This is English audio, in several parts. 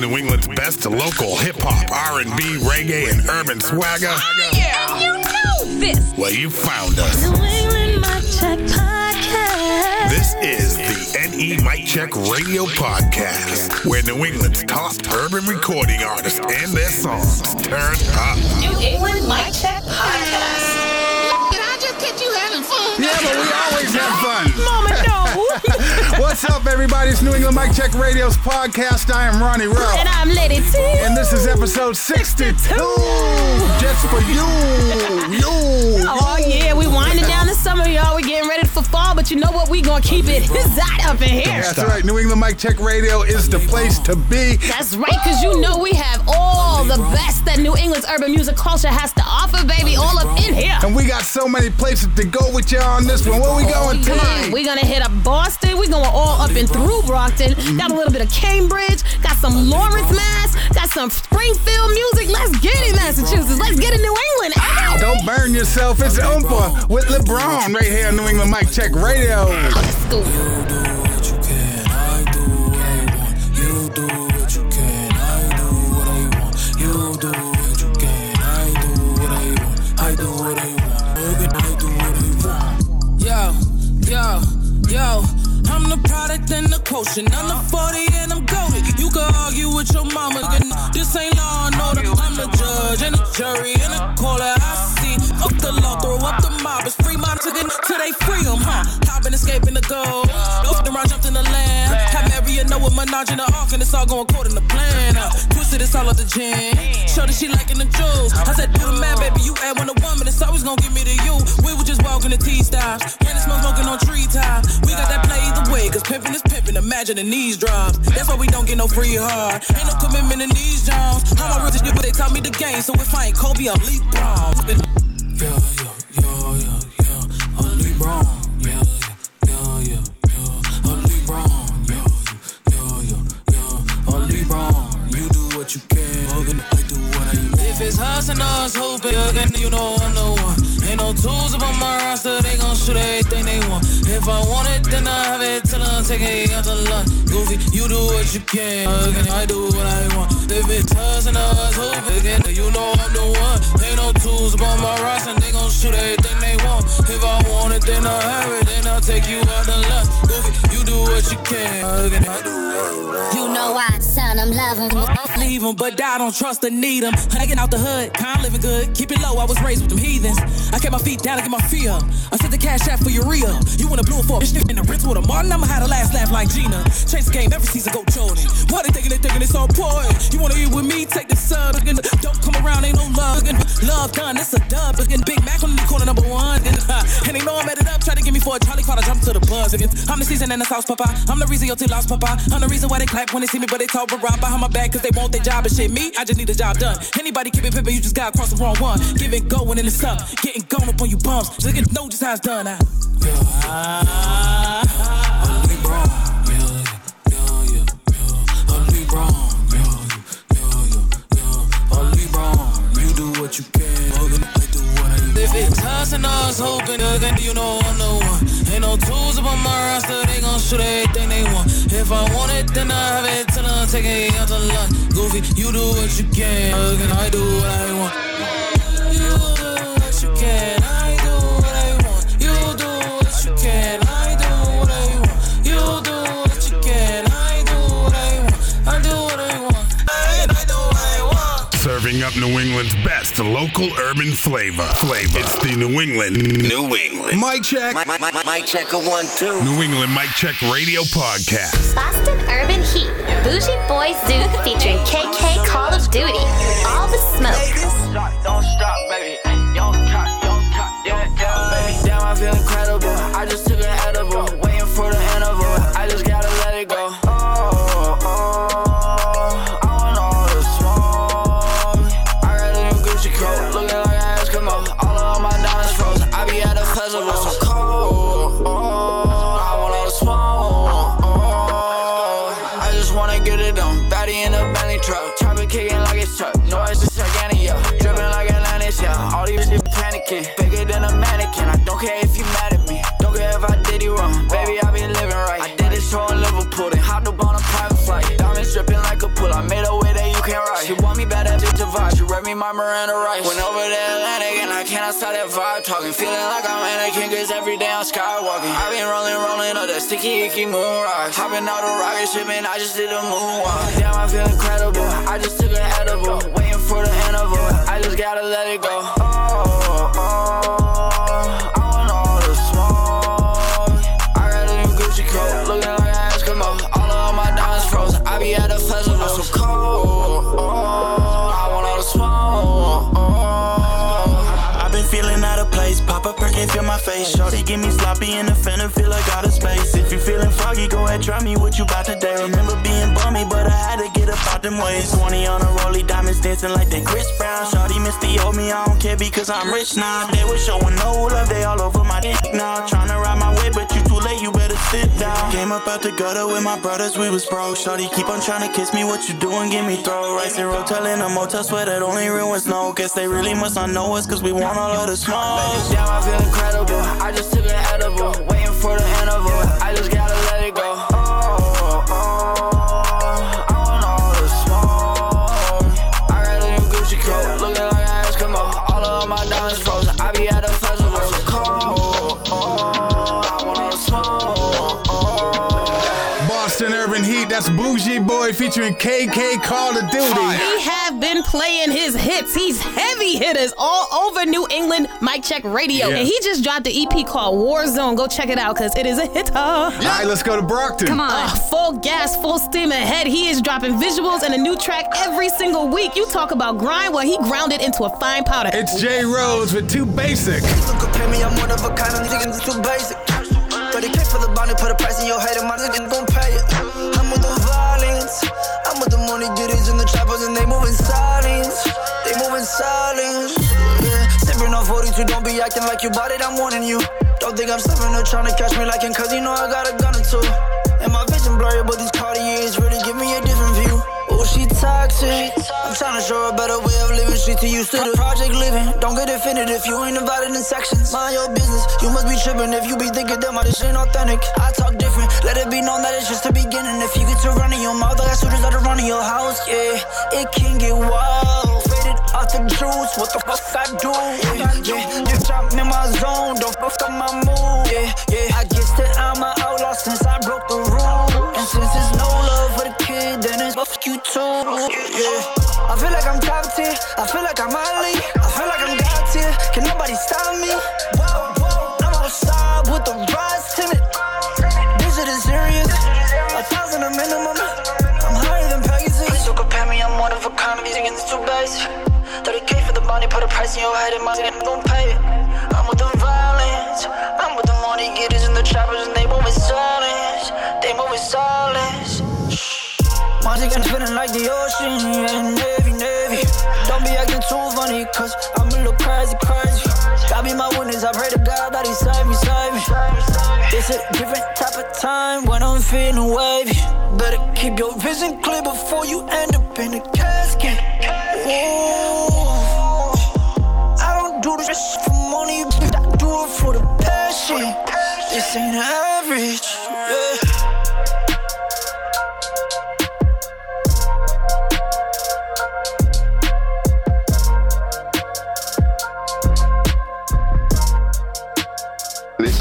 New England's best local hip hop, R&B, reggae, and urban swagger? Oh, yeah, you know this. Well, you found us. New England Mic Check Podcast. This is the NE Mic Check Radio Podcast, where New England's top urban recording artists and their songs turn up. New England Mic Check Podcast. Did I just catch you having fun? Yeah, but we always have fun. Mama, no. What's up, everybody? It's New England Mic Check Radio's podcast. I am Ronnie Rowe. and I'm Lady T. And this is episode 62. Just for you. You. Oh yeah, we winding down the summer, y'all. We getting ready for fall, but you know what? We gonna keep it hot up in here. That's right. New England Mic Check Radio is the place to be. That's right, cause you know we have all the best that New England's urban music culture has to offer, baby, all up in here. And we got so many places to go with y'all on this one. Where we going Come on, we're gonna hit up Boston. We're going all up and through Brockton. Got a little bit of Cambridge. Got some Lawrence, Mass. Got some Springfield music. Let's get it, Massachusetts. Let's get it, New England. Ow! Don't burn yourself. It's Oompa with LeBron right here on New England Mic Check Radio. Let's go. Yo, yo, yo. I'm the product and the quotient. I'm the 40 and I'm goaded. You can argue with your mama. and This ain't law and order. I'm the judge and the jury and the caller. I see. Up the law, throw up the mob. It's free mind to till they free 'em, huh? Escaping the goal. Off the around, jumped in the land. Mary and Noah, Minaj in the ark, and it's all going according to plan. Uh, twisted, it's all up the gin. Shorty, she liking the jewels. I said, do the man, baby. You add one to woman, it's always gonna give me to you. We were just walking the T stops. It's smoke smoking on tree top. We got that play either way, cause pimping is pimping. Imagine the knees drops. That's why we don't get no free hard. Ain't no commitment in these Jones. How my rich but they taught me the game. So if I ain't Kobe, I'm LeBron. Yeah, yeah, yeah, yeah, yeah. I'm LeBron. What you can. Hugging, I do what I want. If it's hustling us, hoping, then you know I'm the one. Ain't no tools up on my roster, they gon' shoot everything they want. If I want it, then I have it till I'm it out to lunch. Goofy, you do what you can, again, I do what I want. If it's hustling us, hoping, again, then you know I'm the one. Ain't no tools on my roster, they gon' shoot everything they want. If I want it, then I have it, then I'll take you out to lunch. Goofy, you do what you can, I do what You know I son, I'm loving. Leave 'em, but I don't trust or need 'em. Hanging out the hood, kind living good. Keep it low, I was raised with them heathens. I kept my feet down to get my feet up. I sent the cash out for urea. You wanna blue for a bitch in the Ritz with a Martin? I'ma have the last laugh like Gina. Chase the game every season, go Jordan. Why they thinking they thinking it's on point? You wanna eat with me? Take the sub. Again, Don't come around, ain't no love. Love done, it's a dub. Again, Big Mac on the corner number one. And, uh, they know I'm at it up. Try to get me for a Charlie Carter, jump to the buzz. Again, I'm the season and the sauce, papa. I'm the reason your team lost, papa. I'm the reason why they clap when they see me, but they talk around behind my back cause they want their job and shit. Me, I just need the job done. Anybody keep it pimpin', you just gotta cross the wrong one. Give it going and it's up. Getting gone up on you bumps. Just get know just how it's done. I, I'm do what you can. Hugging, I do what I want. If it's hustling us, hoping, then you know I'm the one. Ain't no tools up on my roster, they gon' shoot everything they want. If I want it, then I have it till I'm taking it out to lunch. Goofy, you do what you can. Hugging, I do what I want. You do what you can. Serving up New England's best local urban flavor. Flavor. It's the New England. New England. Mic check. My check a one, two. New England Mic Check Radio Podcast. Boston Urban Heat. Bougie Boys Zoo featuring KK Call of Duty. All the smoke. Don't stop, don't stop, baby. Ay, Young cut, young cut, yeah, yeah, baby. Damn, I feel incredible. I just took an edible, get it in a Bentley truck, chopper kicking like it's truck. No, it's just gigantic, yeah. Dripping like Atlantis, yeah. All these shit panicking, bigger than a mannequin. I don't care if you mad at me, don't care if I did you wrong. Baby, I been living right. I did this show in Liverpool, then hopped up on a private flight. Diamonds dripping like a pool. I made a my Miranda Rice. Went over the Atlantic and I cannot stop that vibe talking. Feeling like I'm Anakin, cause every day I'm skywalking. I've been rolling, rolling up that sticky, icky moon rocks. Hopping out a rocket ship and I just did a moonwalk. Damn, I feel incredible. I just took an edible. Waiting for the interval. I just gotta let it go. Oh, Shorty give me sloppy in the fender, feel like out feeling foggy, go ahead, try me what you bout today. Remember being bummy, but I had to get up out them ways. 20 on a rollie, diamonds dancing like they Chris Brown. Shorty missed the old me, I don't care because I'm rich now. They was showing no love, they all over my dick now. Tryna ride my way, but you too late, you better sit down. Came up out the gutter with my brothers, we was broke. Shorty keep on trying to kiss me, what you doing? Give me throw. Rice and rotel in a motel, that only real ones know. Guess they really must not know us, cause we want all of the smoke. Damn, I feel incredible. I just took an edible. Waiting I just gotta Boy featuring KK Call of Duty. He have been playing his hits. He's heavy hitters all over New England Mic Check Radio. Yeah. And he just dropped the EP called Warzone. Go check it out because it is a hitter. All right, let's go to Brockton. Come on. Uh, full gas, full steam ahead. He is dropping visuals and a new track every single week. You talk about grind, well, he grounded into a fine powder. It's Jay Rose with Too Basic. Don't compare the trappers, and they moving silence. They moving silence. Yeah, sipping on 42, don't be acting like you bought it, I'm warning you. Don't think I'm slipping or trying to catch me like cause you know I got a gun or two. And my vision blurry, but these she toxic. I'm trying to show her a better way of living. She too used to the project living. Don't get offended if you ain't invited in sections. Mind your business. You must be tripping if you be thinking that my this ain't authentic. I talk different. Let it be known that it's just the beginning. If you get to running your mouth, I got shooters that are running your house. Yeah, it can get wild. Faded off the juice. What the fuck I do? Yeah, yeah. Just drop in my zone. Don't fuck up my mood. Yeah, yeah. I guess that I'm an outlaw since I broke the rule. And since it's no love too. Yeah. I feel like I'm top tier. I feel like I'm Ali. I feel like I'm God tier. Can nobody stop me? I'm outside with the rise tinted. This shit is serious. A thousand a minimum. I'm higher than Pegasus. Please don't compare me. I'm one of a kind. These niggas too basic. 30k for the bounty, put a price in your head, and my nigga gon' pay it. My feeling like the ocean, yeah, Navy, Navy. Don't be acting too funny, cause I'm a little crazy, crazy. God be my witness, I pray to God that He save me, save me. It's a different type of time when I'm feeling wavy. Better keep your vision clear before you end up in a casket. Ooh. I don't do this for money, I do it for the passion. This ain't average.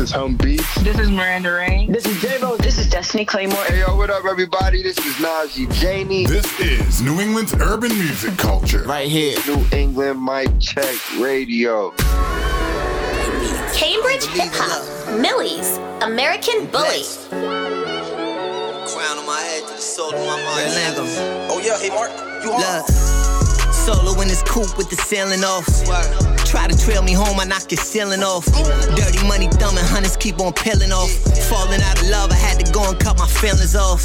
Is Home Beats. This is Miranda Rain. This is Davo. This is Destiny Claymore. Hey, yo, what up, everybody? This is Najee Janie. This is New England's urban music culture. Right here. New England Mic Check Radio. Cambridge Hip Hop, Millie's, American Bully. Crown on my head to the soul of my mind. Oh yeah, hey Mark, you home? Look, solo in this coupe with the ceiling off. Try to trail me home, I knock your ceiling off. Dirty money thumbing, hunters keep on peeling off. Falling out of love, I had to go and cut my feelings off.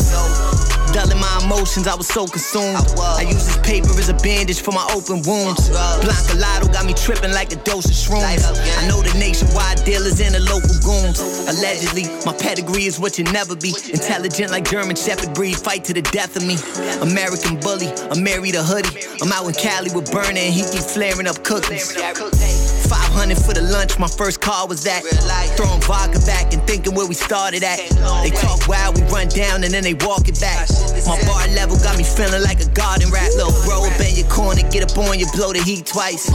Dulling my emotions, I was so consumed. I use this paper as a bandage for my open wounds. Blanca Lotto got me tripping like a dose of shrooms. I know the nationwide dealers and the local goons. Allegedly, my pedigree is what you never be. Intelligent like German Shepherd breed, fight to the death of me. American bully, I'm married a hoodie. I'm out in Cali with Burner and he keep flaring up cookies. 500 for the lunch, my first car was that. Throwing vodka back and thinking where we started at. They talk wild, we run down and then they walk it back. My bar level got me feeling like a garden rat. Little bro up in your corner, get up on you, blow the heat twice.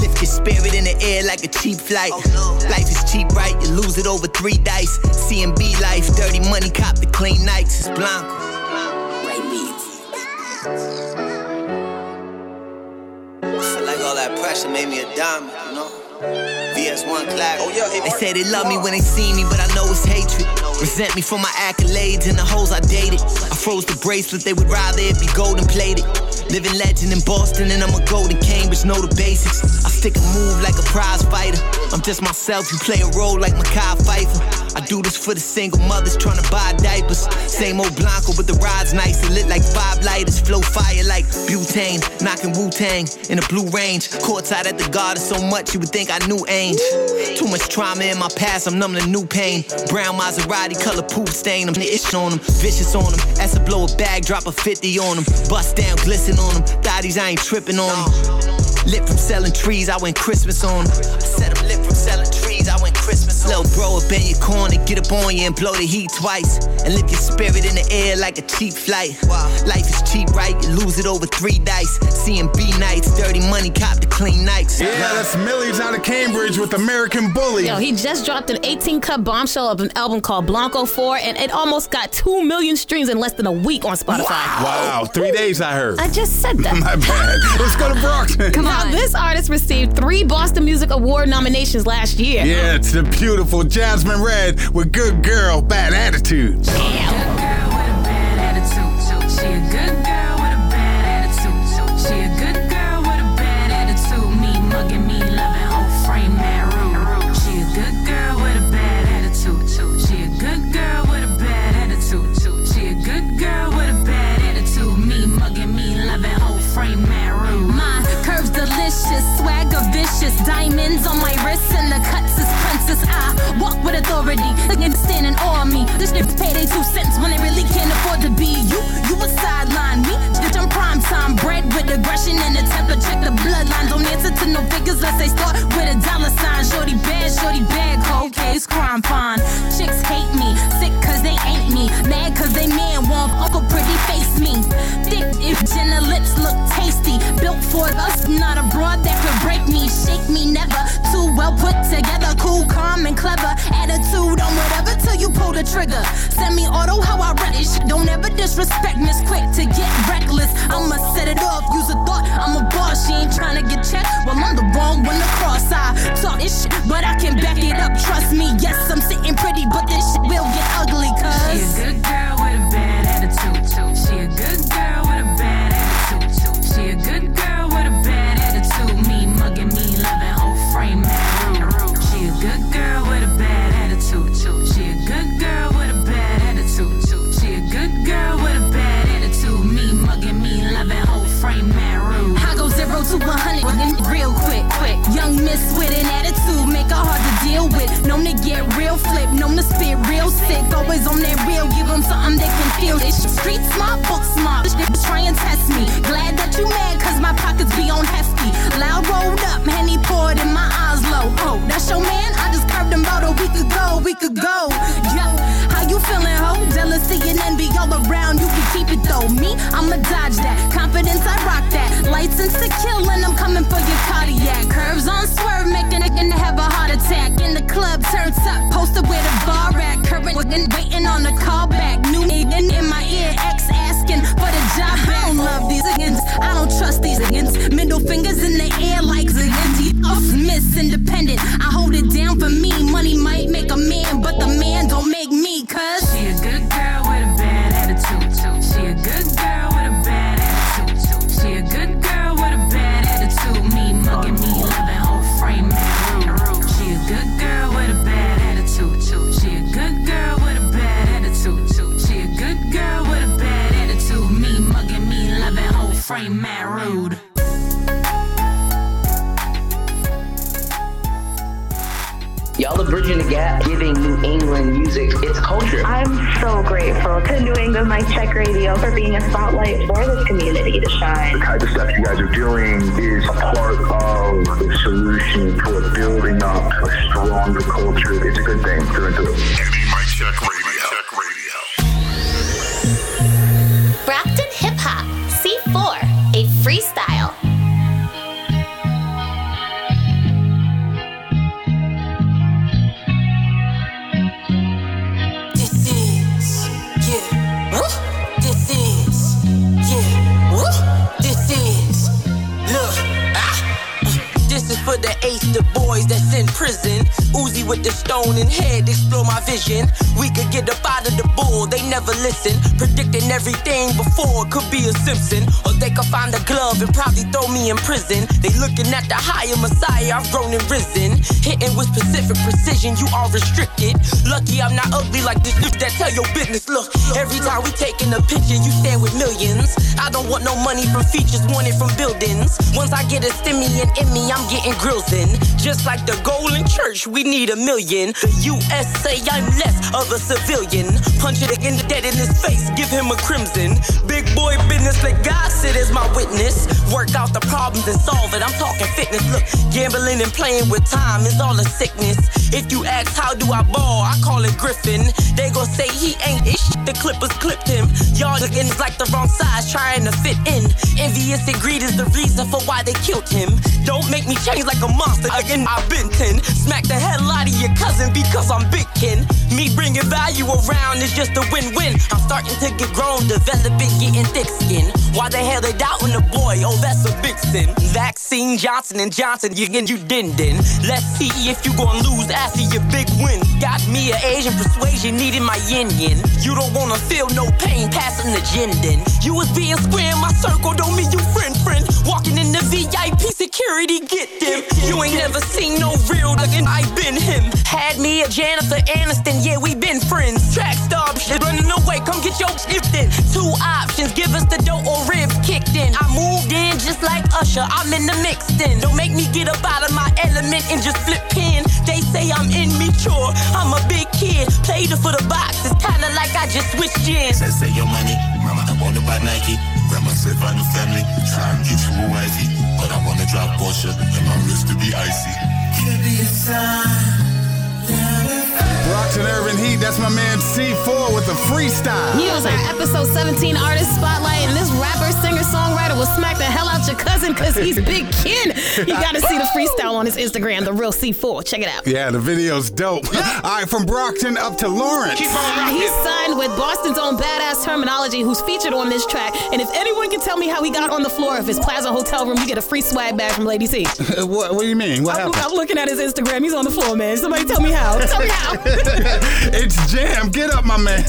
Lift your spirit in the air like a cheap flight. Life is cheap, right? You lose it over three dice. CMB life, dirty money, cop the clean nights. It's Blanco. That made me a diamond, you know? VS1 clap. Oh yeah, They say they love me when they see me, but I know it's hatred. Resent me for my accolades and the hoes I dated. I froze the bracelet, they would rather it be golden plated. Living legend in Boston, and I'm a golden Cambridge, know the basics. I stick and move like a prize fighter. I'm just myself, you play a role like Makai Pfeiffer. I do this for the single mothers trying to buy diapers. Same old Blanco, but the ride's nice. It lit like five lighters, flow fire like butane. Knocking Wu Tang in a blue range. Courtside at the garden so much you would think I knew Ainge. Too much trauma in my past, I'm numb to new pain. Brown Maserati, color poop stain. I'm itch on them, vicious on them. As I blow a bag, drop a 50 on them. Bust down, glisten on them. Thotties, I ain't tripping on them. Lit from selling trees, I went Christmas on them. I said I'm lit from selling trees, Little bro up in your corner, get up on you and blow the heat twice. And lift your spirit in the air like a cheap flight. Life is cheap, right? You lose it over three dice. CMB nights, dirty money, cop the clean nights. Yeah, that's Millie's out of Cambridge with American Bully. Yo, he just dropped an 18 cut bombshell of an album called Blanco 4, and it almost got 2 million streams in less than a week on Spotify. Wow, three days I heard. I just said that. My bad. Let's go to Brockton. Come on. Now, This artist received three Boston Music Award nominations last year. Yeah, it's the beautiful Jasmine Red with Good Girl, Bad Attitude. She a good girl with a bad attitude. She a good girl with a bad attitude. Me mugging, me loving, whole frame man. She a good girl with a bad attitude. She a good girl with a bad attitude. She a good girl with a bad attitude. Me mugging, me loving, whole frame man. My curves delicious, swagger vicious, diamonds on my wrist and the cuts princess. I walk with authority, again standing on me. This shit pay they two cents when they really can't afford to be you. You a sideline me, bitch I'm prime time, bred with aggression and a temper. Check the bloodline, don't answer to no figures unless they start with a dollar sign. Shorty bad, shorty bad, cold case, crime fine. Chicks hate me, sick cause they ain't me, mad cause they man want uncle pretty face me. Thick if Jenna lips look built for us, not a broad that could break me, shake me never. Too well put together, cool, calm, and clever. Attitude on whatever till you pull the trigger. Send me auto how I read it. Don't ever disrespect me. Quick to get reckless. I'ma set it off, use a thought. I'm a boss, she ain't trying to get checked. Well, I'm the wrong one to cross. I talk this shit, but I can back it up. Trust me, yes, I'm sitting pretty, but this shit will get ugly. Cuz. She a good girl with a bad attitude. She a good to 100 real quick, quick. Young miss with an attitude, make her hard to deal with. Known to get real flip, known to spit real sick. Always on that real, give them something they can feel. This street smart, book smart. Try and test me. Glad that you mad, cause my pockets be on hefty. Loud rolled up, Henny poured in my eyes low. Oh, that's your man? I just curved him about a week ago, week ago. Yo, how you feeling, ho? Jealousy and envy all around, you can keep it though. Me, I'ma dodge that. Confidence, I rock that. License to kill, and I'm coming for your cardiac. Curves on swerve, make a nigga have a heart attack. In the club, turns up, posted with a bar at. Current, waiting, on a callback. New nigga in my ear, ex asking for the job. I don't love these agains, I don't trust these agains. Middle fingers in the air like Zagins. Off Miss Independent, I hold it down for me. Money might make a man, but the man don't make me, cuz. Music its culture. I'm so grateful to New England Mic Check Radio for being a spotlight for this community to shine. The type of stuff you guys are doing is a part of the solution toward building up a stronger culture. It's a good thing through and through. Prison. With the stone in head, explore my vision. We could get up out of the bull, they never listen. Predicting everything before could be a Simpson. Or they could find a glove and probably throw me in prison. They looking at the higher messiah, I've grown and risen. Hitting with specific precision, you are restricted. Lucky I'm not ugly like this bitch that tell your business. Look, every time we taking a picture, you stand with millions. I don't want no money from features, want it from buildings. Once I get a stimmy and in me, I'm getting grills in. Just like the golden church, we need a million. The USA, I'm less of a civilian. Punch it again, dead in his face, give him a crimson. Big boy business, let God sit as my witness. Work out the problems and solve it. I'm talking fitness. Look, gambling and playing with time is all a sickness. If you ask how do I ball, I call it Griffin. They gon' say he ain't ish. The Clippers clipped him. Y'all looking like the wrong size, trying to fit in. Envious and greed is the reason for why they killed him. Don't make me change like a monster. Again, I've been 10. Smack the hell of your cousin because I'm big kin. Me bringing value around is just a win-win. I'm starting to get grown, developing, getting thick skin. Why the hell they doubting the boy? Oh, that's a big sin. Vaccine Johnson and Johnson, you and you din din. Let's see if you gon' lose after your big win. Got me a Asian persuasion, needing my yin yin. You don't wanna feel no pain, passing the gin din. You was being square in my circle, don't mean you friend You ain't never seen no real again. I been him. Had me a Jennifer Aniston, yeah, we been friends. Track star shit running away, come get your skipped in. Two options, give us the dough or ribs kicked in. I moved in just like Usher, I'm in the mixed in. Don't make me get up out of my element and just flip pin. They say I'm immature, I'm a big kid. Played it for the box, it's kinda like I just switched in. Say, say your money, mama, I wanna buy Nike. Grandma said find a family, try and get you a wifey. But I wanna drive Porsche and my wrist to be icy. Could be a sign. Brockton Urban Heat, that's my man C4 with a freestyle. He was our episode 17 artist spotlight, and this rapper, singer, songwriter will smack the hell out your cousin because he's big kin. You gotta see the freestyle on his Instagram, the real C4. Check it out. Yeah, the video's dope. All right, from Brockton up to Lawrence. He's signed with Boston's own badass terminology, who's featured on this track. And if anyone can tell me how he got on the floor of his Plaza hotel room, you get a free swag bag from Lady T. what, what do you mean? What I'm, happened? I'm looking at his Instagram. He's on the floor, man. Somebody tell me how. Tell me how. it's Jam. Get up, my man.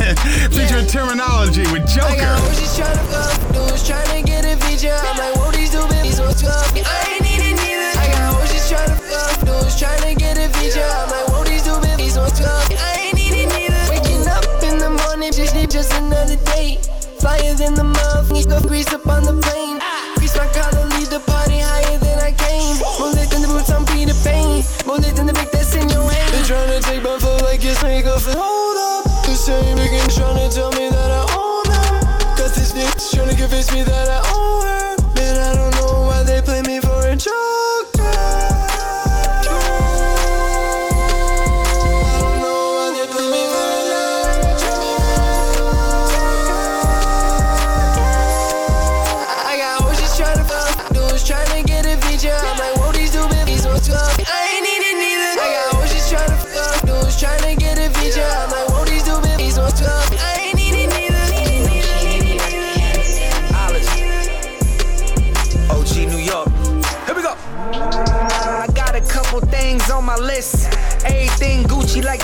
Featuring terminology with I Joker. got hoes just tryna fuck, dudes tryna get a feature. I'm like, whoa, these two babies so tough. I ain't need it neither. I got hoes just tryna fuck, dudes tryna get a feature. I'm like, whoa, these two babies so tough. I ain't need it neither. Waking up in the morning, just just another day. Flyer than the motherfuckers, go grease up on the plane. Grease my collar, leave the party higher More than the big that's in your hand. They tryna take my foot like it's make off and hold up. The same nigga tryna tell me that I own them. Got this bitch tryna convince me that I own her.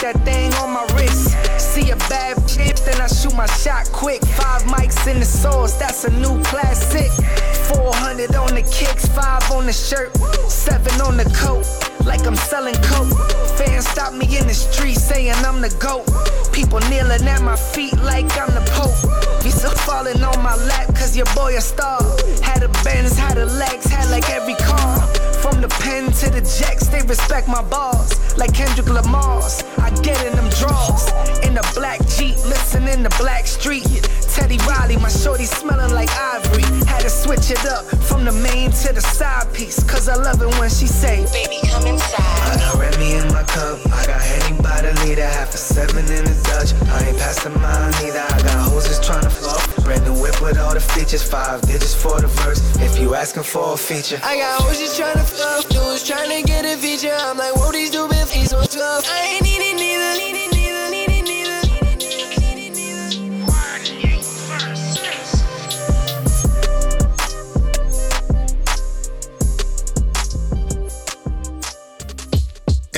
That thing on my wrist. See a bad bitch, then I shoot my shot quick. Five mics in the sauce, that's a new classic. 400 on the kicks, five on the shirt, seven on the coat. Like I'm selling coke. Fans stop me in the street saying I'm the GOAT. People kneeling at my feet like I'm the Pope. Visa falling on my lap cause your boy a star. Had a Benz, had a Lex, had like every car. From the pen to the jacks, they respect my balls. Like Kendrick Lamar's, I get in them draws. In the black Jeep, listening to Blackstreet. Teddy Riley, my shorty smelling like ivory. Had to switch it up from the main to the side piece. Cause I love it when she say, Baby, come inside. I got Remy in my cup. I got Henny by the leader. Half a seven in the Dutch. I ain't passing mine either. I got hoses trying to flow. Brand new whip with all the features. Five digits for the verse. If you asking for a feature. I got horses trying to fluff. Dudes trying to get a feature. I'm like, whoa, these stupid feet so tough. I ain't needing neither. needing neither,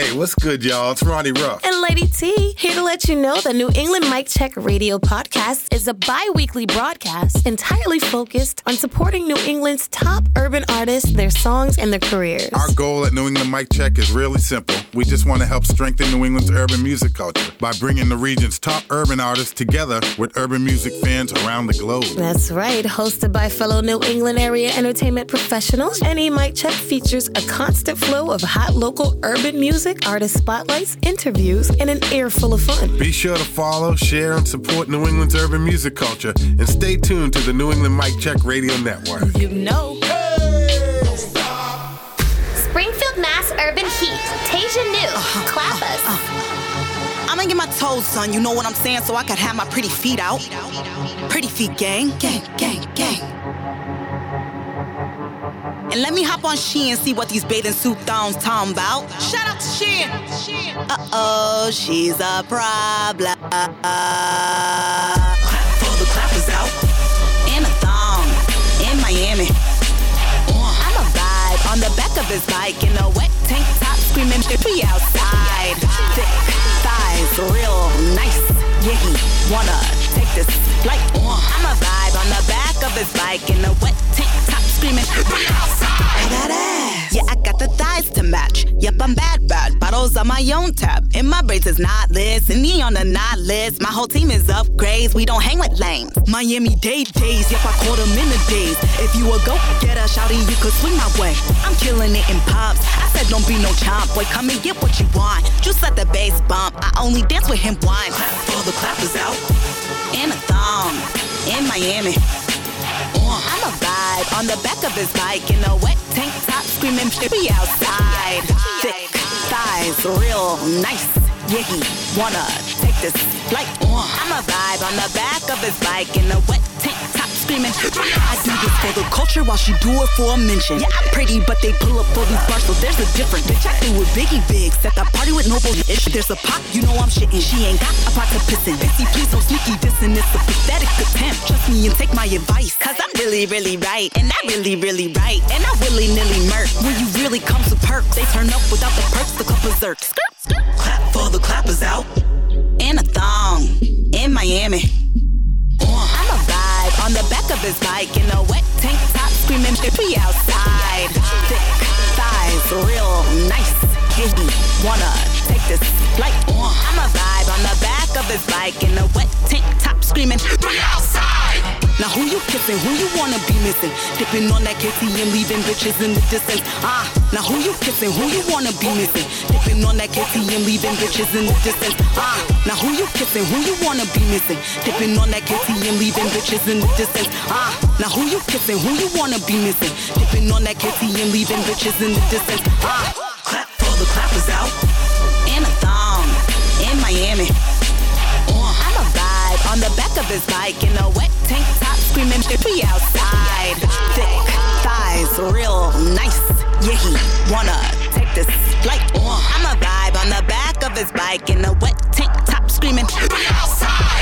Hey, what's good, y'all? It's Ronnie Ruff. And Lady T, here to let you know the New England Mic Check Radio podcast is a bi weekly broadcast entirely focused on supporting New England's top urban artists, their songs, and their careers. Our goal at New England Mic Check is really simple. We just want to help strengthen New England's urban music culture by bringing the region's top urban artists together with urban music fans around the globe. That's right, hosted by fellow New England area entertainment professionals. NE Mic Check features a constant flow of hot local urban music, artist spotlights, interviews, and an air full of fun. Be sure to follow, share, and support New England's urban music culture and stay tuned to the New England Mic Check Radio Network. You know. Hey! Springfield, Mass Urban Heat. Tasia New. Clap us. I'ma get my toes, son. You know what I'm saying? So I could have my pretty feet out. Pretty feet, gang, gang, gang, gang. And let me hop on Shein and see what these bathing suit thongs talking about. Shout out to Shein. Uh oh, she's a problem. Clap For the clappers out. In a thong. In Miami. I'm a vibe on the back of his bike in a wet tank top, screaming "We outside." Thick thighs, real nice. Yeah, he wanna take this flight. I'm a vibe on the back of his bike in a wet tank top, screaming. Yeah, I got the thighs to match. Yep, I'm bad, bad. Bottles on my own tab. And my braids is not list. And me on the not list. My whole team is upgrades. We don't hang with lames. Miami Day days. Yep, I caught them in the days. If you a go get a shouty, you could swing my way. I'm killing it in pops. I said don't be no chomp. Boy, come and get what you want. Just let the bass bump. I only dance with him wine. For the clappers out. In a thong. In Miami. I'm a vibe on the back of his bike in a wet tank top, screaming "We outside." Thick thighs, real nice. Yeah, he wanna take this flight. I'm a vibe on the back of his bike in a wet tank top, screaming. I do this for the culture while she do it for a mention. Yeah, I'm pretty, but they pull up for these bars, so there's a difference. Bitch, I do it Biggie Big. Set the party with no bullshit. If there's a pop, you know I'm shitting. She ain't got a pot to piss in. Pissy, please don't sneaky dissing. It's a pathetic attempt. Trust me and take my advice. Cause I'm really, really right. And I really, really right. And I willy nilly murk. When you really come to perk, they turn up without the perks to go berserk. Clap for the clappers out. In a thong. In Miami. On the back of his bike in a wet tank top, screaming "We outside." Thick thighs, real nice. Yeah, he wanna take this flight. I'm a vibe on the back of his bike in a wet tank top, screaming "We outside." Now who you kissing? Who you wanna be missing? Dipping on that KTM, leaving bitches in the distance. Ah, now who you kissing? Who you wanna be missing? Dipping on that KTM, leaving bitches in the distance. Ah, now who you kissing? Who you wanna be missing? Dipping on that KTM, leaving bitches in the distance. Ah, now who you kissing? Who you wanna be missing? Dipping on that KTM, leaving bitches in the distance. Ah, clap for the clappers out. In a thong, in Miami. On the back of his bike in a wet tank top, screaming "We outside." Thick thighs, real nice. Yeah, he wanna take this flight. I'm a vibe on the back of his bike in a wet tank top, screaming "We outside."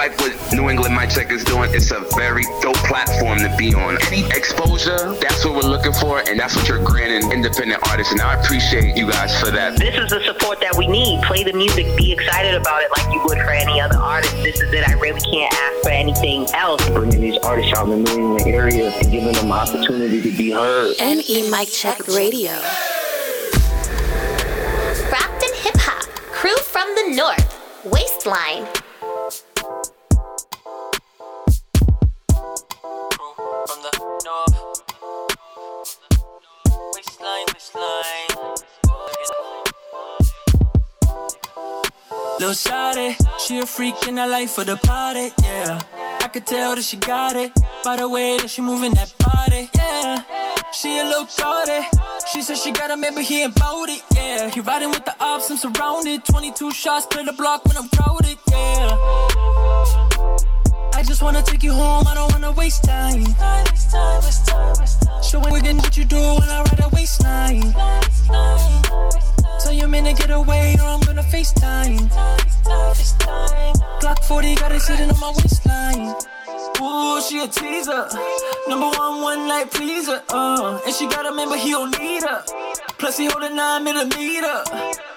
like what New England Mic Check is doing. It's a very dope platform to be on. Any exposure, that's what we're looking for, and that's what you're granting independent artists. And I appreciate you guys for that. This is the support that we need. Play the music, be excited about it like you would for any other artist. This is it. I really can't ask for anything else. Bringing these artists out in the New England area and giving them opportunity to be heard. N E Mic Check Radio. Brockton Hip Hop, crew from the North, Waistline. Lil' Shawty, she a freak in the life of the party, yeah. I could tell that she got it by the way that she moving that body, yeah. She a little shorty. She said she got a member here about it, yeah. He riding with the ops, I'm surrounded. 22 shots, play the block when I'm crowded, yeah. I just wanna take you home, I don't wanna waste time. Show me again what you do when I ride a waistline. Tell your man to get away or I'm gonna FaceTime. Glock 40 got it sitting on my waistline. Ooh, she a teaser. Number one, one night pleaser. Uh, and she got a member, he don't need her. Plus, he hold a nine millimeter.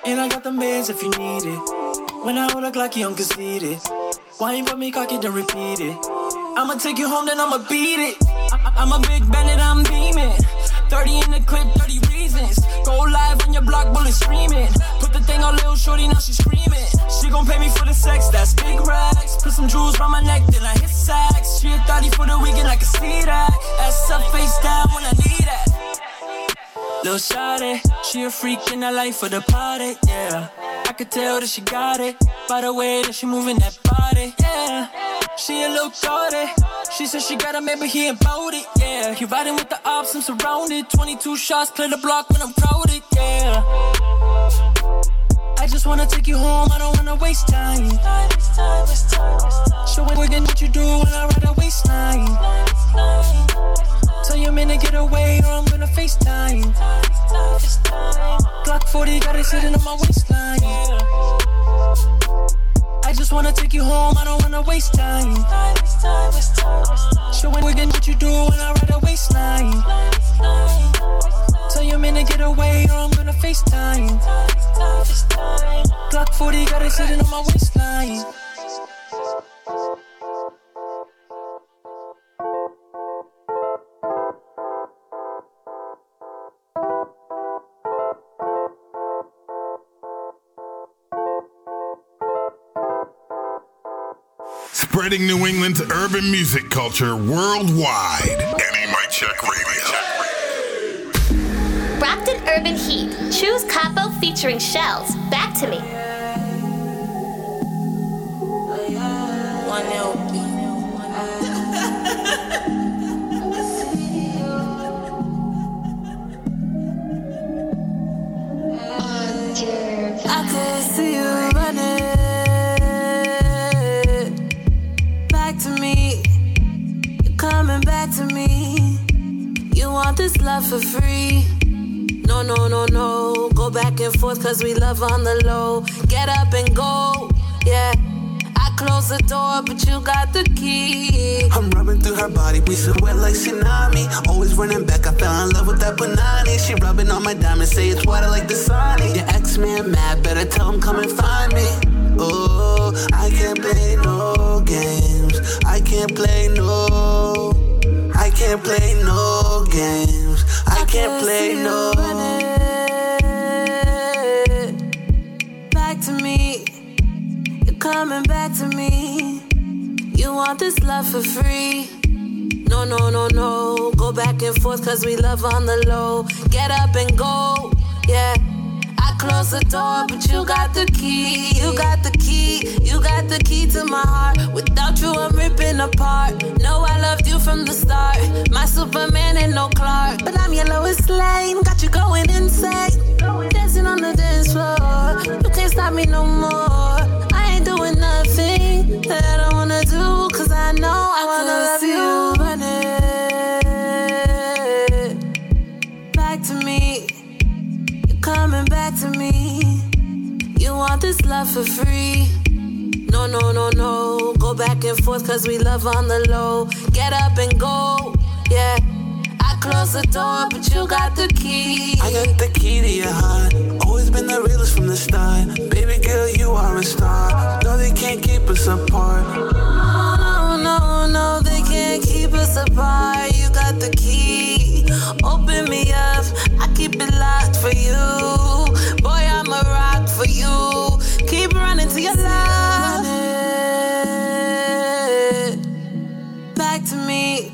And I got the meds if you need it. When I hold a Glock, you don't concede it. Why ain't but me cocky, then repeat it. I'ma take you home, then I'ma beat it. I'm a big bandit, I'm beaming. 30 in the clip, 30 reasons. Go live on your block, bullet screaming. Put the thing on Lil Shorty, now she screaming. She gon' pay me for the sex, that's big racks. Put some jewels round my neck, then I hit sacks. She a 30 for the weekend, I can see that. Ass up, face down when I need that. Lil' Shawty, she a freak in the life of the party, yeah. I could tell that she got it by the way that she moving that body, yeah. She a little shorty. She said she got a member here about it, yeah. He riding with the ops, I'm surrounded. 22 shots, play the block when I'm crowded, yeah. I just wanna take you home, I don't wanna waste time. Show me again what you do when I ride a waistline. Tell your man to get away or I'm gonna FaceTime. Glock 40 got it sitting on my waistline. I just wanna take you home, I don't wanna waste time. Show me again what you do when I ride a waistline. Tell your man to get away or I'm gonna FaceTime. Glock 40 got it sitting on my waistline. Spreading New England's urban music culture worldwide. NE mic check radio. Brockton Urban Heat. Choose Capo featuring Shells. Back to me. For free. No, no, no, no. Go back and forth cause we love on the low. Get up and go. Yeah. I close the door, but you got the key. I'm rubbing through her body, we so wet like tsunami. Always running back, I fell in love with that banana. She rubbing on my diamond, say it's water like the Sonic. Your ex man mad, better tell him come and find me. Oh, I can't play no games. I can't play no. I can't play no games. Can't play no. Back to me. You're coming back to me. You want this love for free. No, no, no, no. Go back and forth cause we love on the low. Get up and go. Yeah. Close the door, but you got the key. You got the key. You got the key to my heart. Without you, I'm ripping apart. No, I loved you from the start. My Superman ain't no Clark. But I'm your Lois Lane. Got you going insane. Dancing on the dance floor. You can't stop me no more. I ain't doing nothing that I wanna do. Cause I know I, wanna love for free. No, no, no, no. Go back and forth cause we love on the low. Get up and go. Yeah. I close the door, but you got the key. I got the key to your heart. Always been the realest from the start. Baby girl, you are a star. No, they can't keep us apart. No, no, no, they can't keep us apart. You got the key. Open me up, I keep it locked for you. Boy, I'm a rock for you. Keep running to your love. Back to me.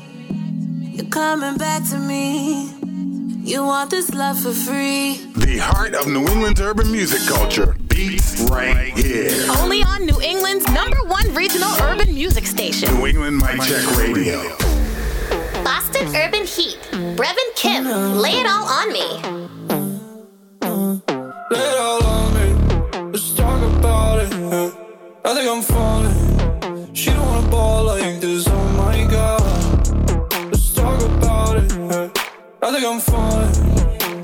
You're coming back to me. You want this love for free. The heart of New England's urban music culture. Beats right here. Only on New England's number one regional urban music station. New England Mic Check Radio. Boston Urban Heat. Brevin Kim. Lay it all on me. I think I'm falling. She don't wanna ball like this. Oh my god. Let's talk about it. I think I'm falling.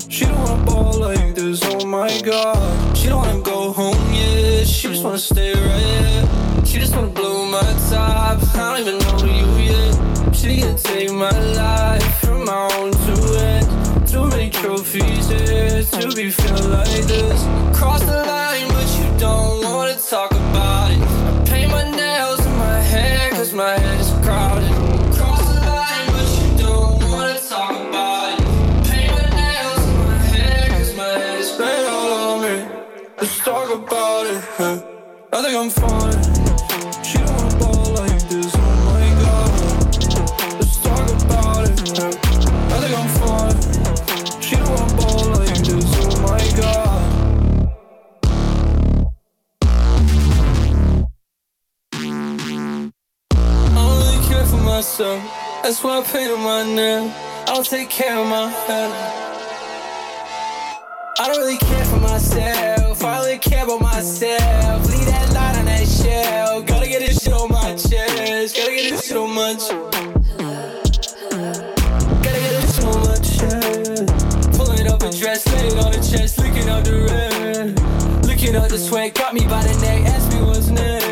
She don't wanna ball like this. Oh my god. She don't wanna go home yet. She just wanna stay right here. She just wanna blow my top. I don't even know you yet. She can take my life from my own to end. Too many trophies here to be feeling like this. Cross the line, but you don't wanna talk about my head is crowded. Cross the line, but you don't wanna talk about it. Paint my nails my my head is all. Let's talk about it. huh? I think I'm fine. Myself. That's why I painted my nail. I'll take care of my head. I don't really care for myself. I only care about myself. Leave that light on that shelf. Gotta get this shit on my chest. Gotta get this shit on my chest. Gotta. Pulling up a dress, lay it on the chest, licking up the red. Licking up the sweat, got me by the neck, ask me what's next.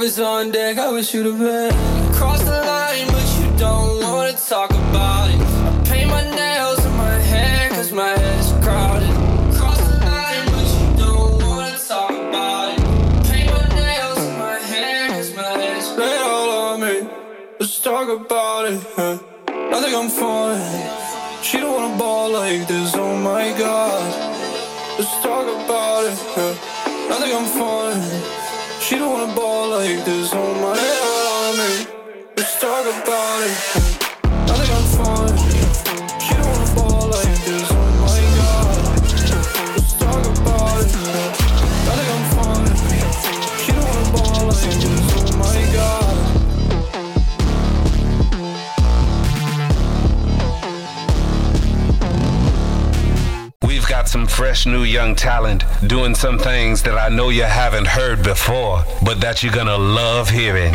Whoever's on deck, I wish you the best. Cross the line, but you don't wanna talk about it. I paint my nails in my hair, cause my head is crowded. Cross the line, but you don't wanna talk about it. Paint my nails in my hair, cause my head is Lay it all on me. Let's talk about it. huh? I think I'm falling. She don't wanna ball like this, oh my god. Let's talk about it. huh? I think I'm falling. About it. huh? I think She don't wanna ball like this, oh my god. Let's talk about it. huh? I think She don't wanna ball like this, oh my god. We've got some fresh new young talent doing some things that I know you haven't heard before, but that you're gonna love hearing.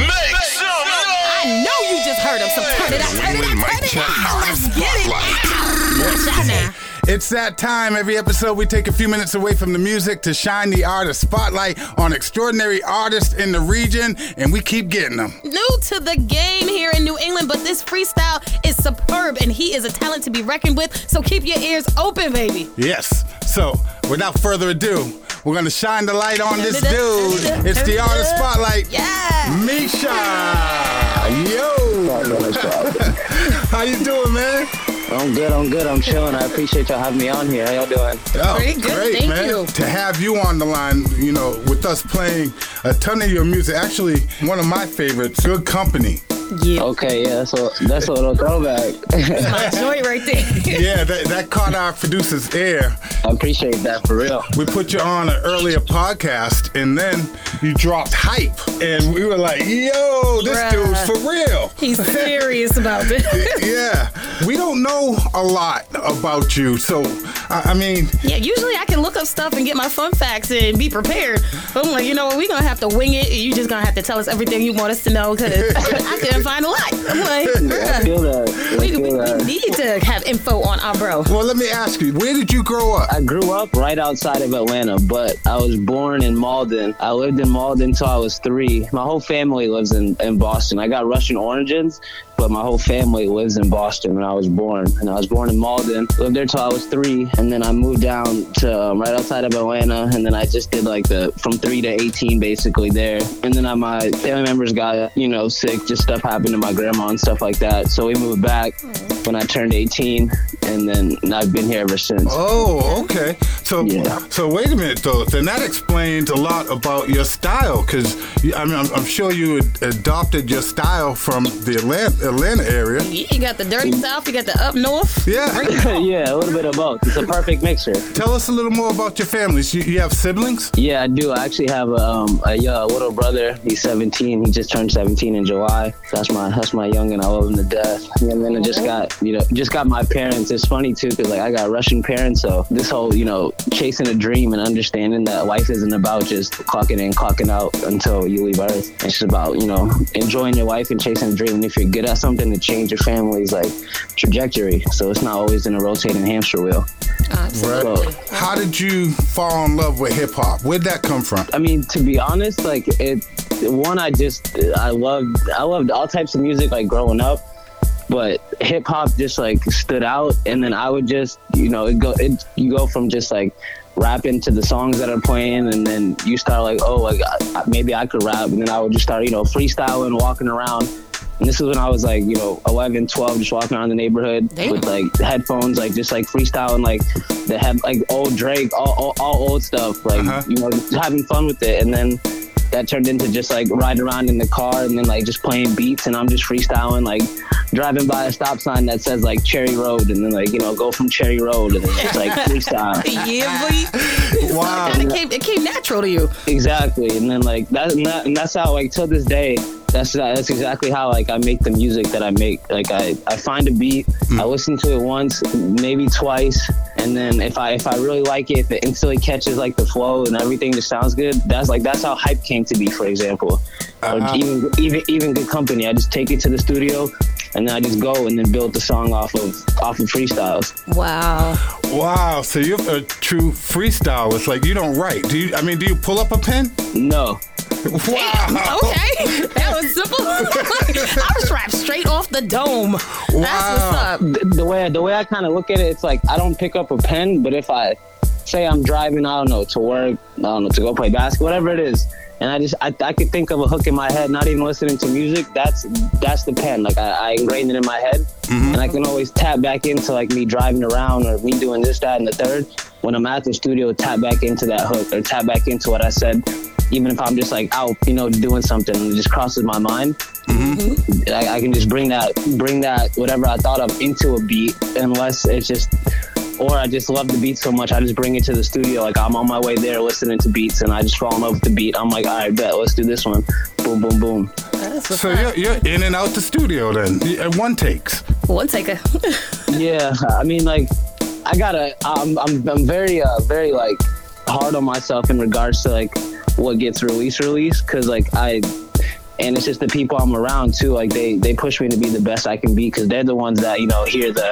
I know you just heard him. So turn it up, turn it up, turn it up. Let's get it. Watch out now. It's that time. Every episode, we take a few minutes away from the music to shine the artist spotlight on extraordinary artists in the region, and we keep getting them. New to the game here in New England, but this freestyle is superb and he is a talent to be reckoned with. So keep your ears open, baby. Yes. So, without further ado, we're gonna shine the light on this dude. It's the artist spotlight. Yeah. Misha. Yo. How you doing, man? I'm good, I'm good, I'm chilling. I appreciate y'all having me on here. How y'all doing? Oh, great, man. To have you on the line, you know, with us playing a ton of your music. Actually, one of my favorites, Good Company. Yeah. Okay, yeah, that's a, that's a little throwback. that's My joint right there. yeah, that, that caught our producer's ear. I appreciate that for real. We put you on an earlier podcast, and then you dropped hype, and we were like, "Yo, this Bruh. dude's for real." He's serious about this. yeah, we don't know a lot about you, so I, I mean, Yeah, usually I can look up stuff and get my fun facts and be prepared. But I'm like, you know what? We're going to have to wing it. And you just going to have to tell us everything you want us to know because I couldn't find a lot. Like, I feel that. We, we, we need to have info on our bro. well, let me ask you, where did you grow up? I grew up right outside of Atlanta, but I was born in Malden. I lived in Malden until I was three. My whole family lives in, in Boston. I got Russian origins, but my whole family lives in Boston when I was born. And I was born in Malden, lived there till I was three, and then I moved down to um, right outside of Atlanta, and then I just did like the from three to 18 basically there. And then I, my family members got, you know, sick, just stuff happened to my grandma and stuff like that. So we moved back when I turned 18, and then I've been here ever since. Oh, okay. So, so wait a minute though. Then that explains a lot about your style, because I mean, I'm, I'm sure you adopted your style from the Atlanta, Atlanta area. You got the dirty south, you got the up north. Yeah. yeah, a little bit of both. It's a perfect mixture. Tell us a little more about your families. You, you have siblings? Yeah, I do. I actually have um, a uh, little brother. He's 17. He just turned 17 in July. That's my that's my youngin. I love him to death. And then I just got you know just got my parents. It's funny too because like I got Russian parents, so this whole you know chasing a dream and understanding that life isn't about just clocking in, clocking out until you leave Earth. It's just about you know enjoying your life and chasing a dream. And if you're good at something, to change your family's like trajectory. So it's not always in a rotating hamster wheel. Right. How did you fall in love with hip hop? Where'd that come from? I mean, to be honest, like it. One, I just I loved I loved all types of music like growing up, but hip hop just like stood out. And then I would just you know it go it you go from just like rapping to the songs that are playing, and then you start like oh like maybe I could rap, and then I would just start you know freestyling, walking around. And this is when I was like, you know, 11, 12, just walking around the neighborhood with like headphones, like just like freestyling, like the head, like old Drake, all, all, all old stuff, like, uh-huh. you know, just having fun with it. And then that turned into just like riding around in the car and then like just playing beats and I'm just freestyling, like driving by a stop sign that says like Cherry Road and then like, you know, go from Cherry Road and then just like freestyle. yeah, boy. Wow. It came, it came natural to you. Exactly, and then like that, and, that, and that's how like till this day, that's that's exactly how like I make the music that I make. Like I, I find a beat, I listen to it once, maybe twice, and then if I if I really like it, if it instantly catches like the flow and everything just sounds good, that's like that's how hype came to be, for example, Uh-huh. or even even even good company. I just take it to the studio. And then I just go and then build the song off of off of freestyles. Wow. Wow. So you're a true freestyle. It's like you don't write. Do you? I mean, do you pull up a pen? No. Wow. Okay, that was simple. I was strapped straight off the dome. That's what's up. The, the way the way I kind of look at it, it's like I don't pick up a pen, but if I say I'm driving, I don't know, to work, I don't know, to go play basketball, whatever it is, and I just I, I could think of a hook in my head, not even listening to music. That's that's the pen. Like I, I ingrained it in my head, mm-hmm. and I can always tap back into like me driving around or me doing this, that, and the third. When I'm at the studio, tap back into that hook or tap back into what I said. Even if I'm just like out, you know, doing something it just crosses my mind, mm-hmm. I, I can just bring that bring that whatever I thought of into a beat unless it's just or I just love the beat so much I just bring it to the studio like I'm on my way there listening to beats and I just fall in love with the beat I'm like all right bet let's do this one boom boom boom So you're, you're in and out the studio then. At one takes. One taker. yeah I mean like I gotta I'm I'm, I'm very uh very like hard on myself in regards to like what gets released released because like I and it's just the people I'm around too. Like they they push me to be the best I can be because they're the ones that you know hear the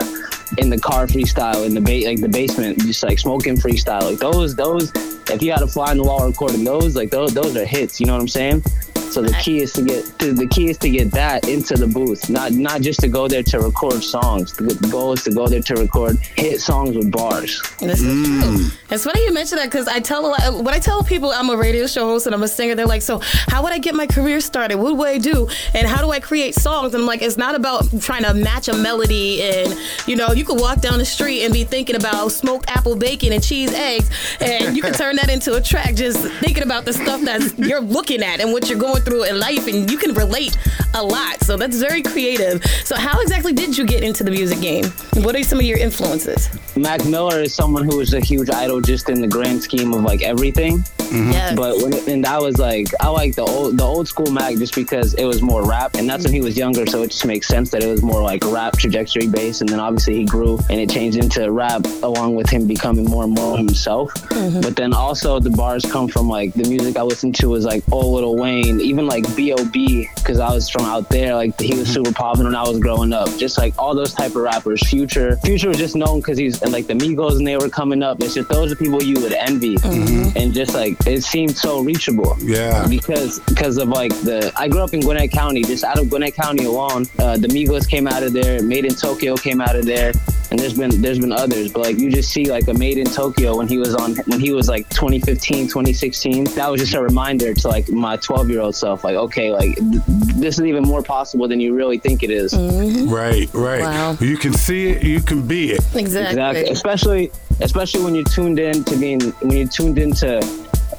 in the car freestyle in the ba- like the basement just like smoking freestyle like those those if you had to fly on the wall recording those like those those are hits. You know what I'm saying? So the key is to get the key is to get that into the booth, not not just to go there to record songs. The the goal is to go there to record hit songs with bars. This is true. Mm. It's funny you mention that because I tell a lot, when I tell people I'm a radio show host and I'm a singer, they're like, "So how would I get my career started? What would I do? And how do I create songs?" And I'm like, "It's not about trying to match a melody and you know you could walk down the street and be thinking about smoked apple bacon and cheese eggs, and you can turn that into a track just thinking about the stuff that you're looking at and what you're going through in life, and you can relate a lot. So that's very creative. So how exactly did you get into the music game? What are some of your influences? Mac Miller is someone who is a huge idol just in the grand scheme of like everything. Mm-hmm. Yes. But when it, and I was like, I like the old the old school Mac just because it was more rap, and that's when he was younger, so it just makes sense that it was more like rap trajectory based. And then obviously he grew and it changed into rap along with him becoming more and more himself. Mm-hmm. But then also the bars come from like the music I listened to was like old Lil Wayne, even like B.O.B. because I was from out there. Like he was mm-hmm. super popping when I was growing up. Just like all those type of rappers. Future, Future was just known because he's and like the Migos and they were coming up. It's just those are people you would envy, and just like it seemed so reachable. Yeah. Because because of like the I grew up in Gwinnett County. Just out of Gwinnett County alone, uh, the Migos came out of there. Made in Tokyo came out of there. And there's been there's been others, but like you just see like a Made in Tokyo when he was on when he was like 2015, 2016. That was just a reminder to like my 12 year old self, like okay, like th- this is even more possible than you really think it is. Right, right. Wow. You can see it, you can be it. Exactly. Exactly. Especially especially when you're tuned in to being when you're tuned into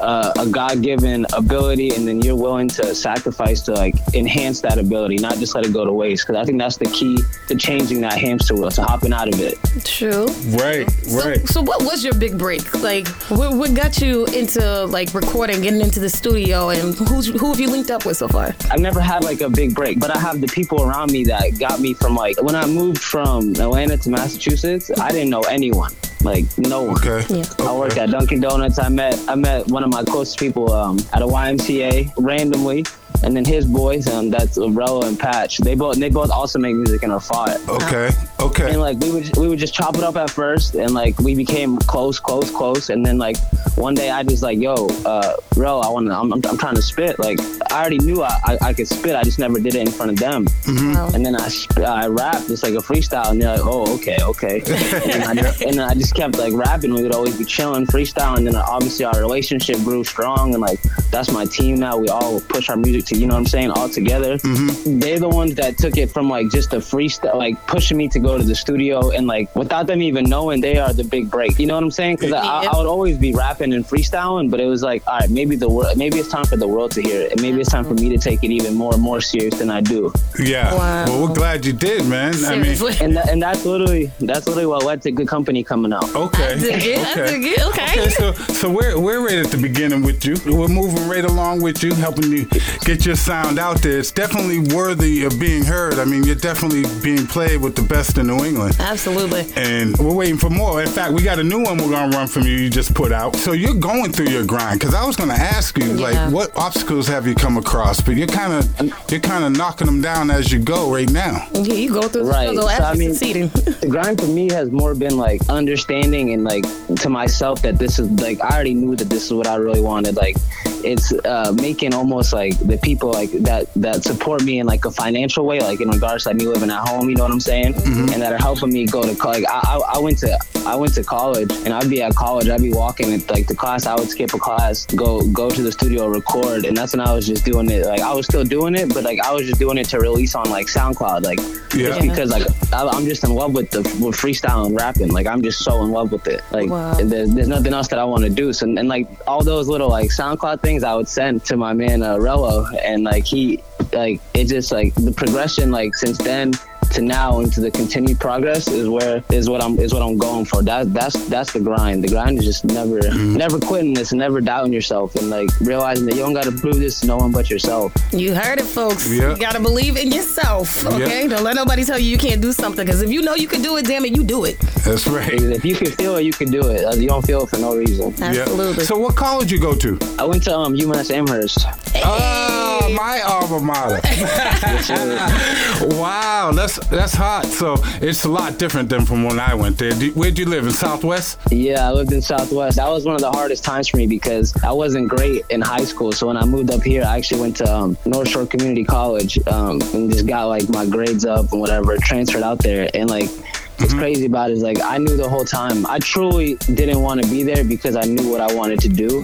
uh, a God given ability, and then you're willing to sacrifice to like enhance that ability, not just let it go to waste. Because I think that's the key to changing that hamster wheel, to hopping out of it. True. Right, right. So what was your big break? Like, what, what got you into like recording, getting into the studio, and who's, who have you linked up with so far? I've never had like a big break, but I have the people around me that got me from like when I moved from Atlanta to Massachusetts, I didn't know anyone. Like no one. Okay. I worked at Dunkin' Donuts. I met I met one of my closest people um, at a YMCA randomly, and then his boys, um, that's Rello and Patch. They both they both also make music and are fought. Okay. Okay. And like we would we would just chop it up at first, and like we became close, close, close, and then like one day I just like yo, uh, Rello, I want to I'm, I'm, I'm trying to spit. Like I already knew I, I, I could spit, I just never did it in front of them. Mm-hmm. And then I I rapped just like a freestyle, and they're like, oh okay, okay. and, then I just, and then I just kept like rapping. We would always be chilling, freestyle, and then obviously our relationship grew strong, and like that's my team now. We all push our music to you know what I'm saying, all together. Mm-hmm. They're the ones that took it from like just a freestyle, like pushing me to go to the studio, and like without them even knowing, they are the big break. You know what I'm saying? Because I, I would always be rapping and freestyling, but it was like, all right, maybe the world, maybe it's time for the world to hear it, and maybe it's time for me to take it even more and more serious than I do. Yeah. Well, we're glad you did, man. I mean, and that, and that's literally that's literally what led to good company coming out. Okay. Okay, so so we're we're right at the beginning with you. We're moving right along with you, helping you get your sound out there. It's definitely worthy of being heard. I mean, you're definitely being played with the best in New England. Absolutely. And we're waiting for more. In fact, we got a new one we're gonna run from you. You just put out. So you're going through your grind. Because I was gonna ask you, Yeah. like, what obstacles have you come across? But you're kind of you're kind of knocking them down as you go right now. Yeah, you go through Right. struggle So, after I mean, succeeding. the grind for me has more been like understanding and like to myself that this is like I already knew that this is what I really wanted. Like it's uh, making almost like the people like that that support me in like a financial way, like in regards to like me living at home. You know what I'm saying? And that are helping me go to college. I, I I went to I went to college and I'd be at college. I'd be walking at like the class. I would skip a class, go go to the studio, record, and that's when I was just doing it. Like I was still doing it, but like I was just doing it to release on like SoundCloud. Like Yeah. just because like I, I'm just in love with the with freestyle and rapping. Like I'm just so in love with it. Like Wow. there's, there's nothing else that I want to do. So and like all those little like SoundCloud things I would send to my man uh, Rello, and like he like it just like the progression like since then to now into the continued progress is where is what I'm is what I'm going for. That that's that's the grind. The grind is just never never quitting this never doubting yourself and like realizing that you don't got to prove this to no one but yourself. You heard it, folks. Yeah. You gotta believe in yourself. Okay, Yeah. don't let nobody tell you you can't do something. Because if you know you can do it, damn it, you do it. That's right. If you can feel it, you can do it. You don't feel it for no reason. Absolutely. So what college you go to? I went to um UMass Amherst. Oh, my alma mater. wow, that's that's hot. So it's a lot different than from when I went there. Where'd you live in Southwest? Yeah, I lived in Southwest. That was one of the hardest times for me because I wasn't great in high school. So when I moved up here, I actually went to um, North Shore Community College um, and just got like my grades up and whatever, transferred out there. And like, what's crazy about it is like I knew the whole time I truly didn't want to be there because I knew what I wanted to do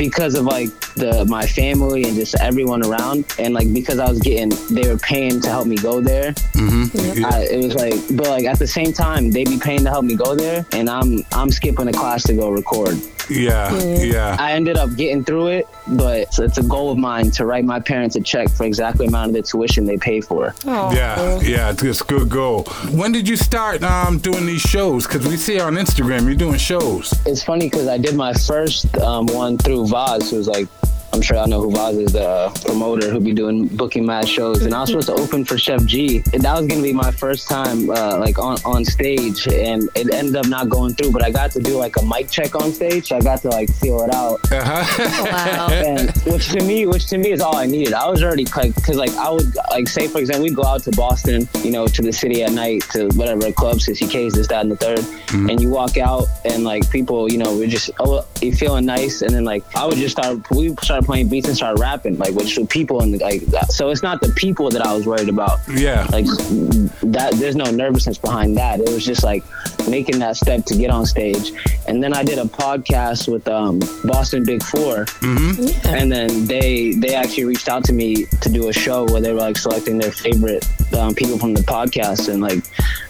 because of like the my family and just everyone around and like because I was getting they were paying to help me go there Mm-hmm. I, it was like, but like at the same time, they be paying to help me go there, and I'm I'm skipping a class to go record. Yeah, yeah. I ended up getting through it, but it's, it's a goal of mine to write my parents a check for exactly the amount of the tuition they pay for. Yeah, yeah, it's a good goal. When did you start um, doing these shows? Because we see on Instagram you're doing shows. It's funny because I did my first um, one through Vaz, who's like, I'm sure I know who Vaz is, the uh, promoter who be doing booking mad shows. And I was supposed to open for Chef G. And that was gonna be my first time uh, like on, on stage, and it ended up not going through. But I got to do like a mic check on stage. So I got to like feel it out. Uh-huh. and which to me, which to me is all I needed. I was already like, cause like I would like say for example, we'd go out to Boston, you know, to the city at night to whatever club, 60Ks, this, that, and the 3rd and you walk out and like people, you know, we're just oh, you feeling nice, and then like I would just start, we started playing beats and start rapping, like with the people and like. So it's not the people that I was worried about. Yeah. Like that, there's no nervousness behind that. It was just like making that step to get on stage. And then I did a podcast with um, Boston Big 4 Mm-hmm. and then they they actually reached out to me to do a show where they were like selecting their favorite um, people from the podcast, and like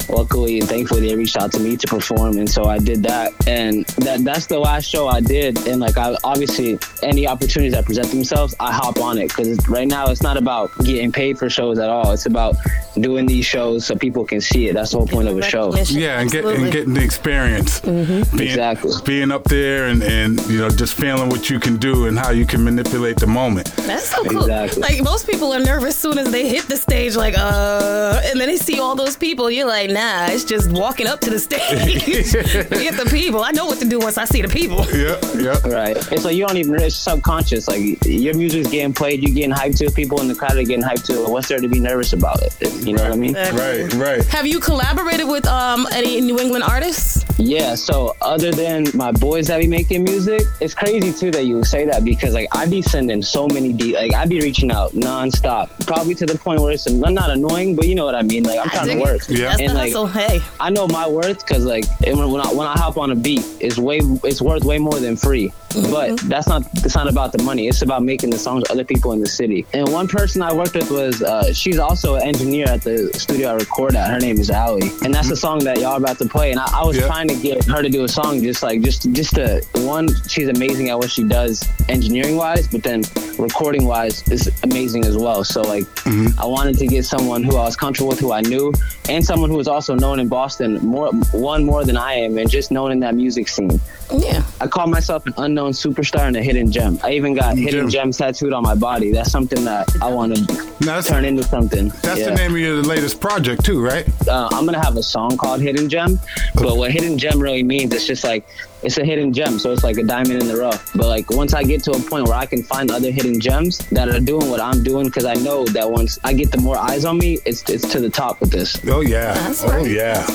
luckily and thankfully they reached out to me to perform, and so I did that, and that that's the last show I did, and like I obviously any opportunities that present themselves, I hop on it because right now it's not about getting paid for shows at all. It's about doing these shows so people can see it. That's the whole point of a show. Yeah, and, get, and getting the experience. Mm-hmm. Being, Exactly. Being up there and, and, you know, just feeling what you can do and how you can manipulate the moment. That's so cool. Like most people are nervous soon as they hit the stage, like uh, and then they see all those people. You're like, nah, it's just walking up to the stage, get the people. I know what to do once I see the people. Yeah, yeah. Right. It's like you don't even. It's subconscious. Like your music's getting played, you're getting hyped to. People in the crowd are getting hyped to. What's there to be nervous about it? You know what I mean? Right, right. Have you collaborated with um any New England artists? Yeah, so other than my boys that be making music, it's crazy too that you say that because like I be sending so many beats, like I be reaching out nonstop, probably to the point where it's not not annoing, but you know what I mean. Like I'm I trying to work, Yeah. And the like hustle. Hey, I know my worth because like when when I, when I hop on a beat, it's way it's worth way more than free. But mm-hmm. that's not it's not about the money. It's about making the songs other people in the city. And one person I worked with was uh, she's also an engineer at the studio I record at. Her name is Allie, and that's the mm-hmm. song that y'all about to play. And I, I was Yeah. trying to get her to do a song just like just just to one. She's amazing at what she does engineering wise, but then recording wise is amazing as well. So like mm-hmm. I wanted to get someone who I was comfortable with, who I knew, and someone who was also known in Boston more one more than I am, and just known in that music scene. Yeah. I call myself an unknown superstar and a hidden gem. I even got hidden gems tattooed on my body. That's something that I want to turn into something. That's Yeah. the name of your latest project, too, right? Uh, I'm gonna have a song called Hidden Gem, but what hidden gem really means, it's just like it's a hidden gem, so it's like a diamond in the rough. But like once I get to a point where I can find other hidden gems that are doing what I'm doing, because I know that once I get the more eyes on me, it's it's to the top with this. Oh yeah, oh yeah.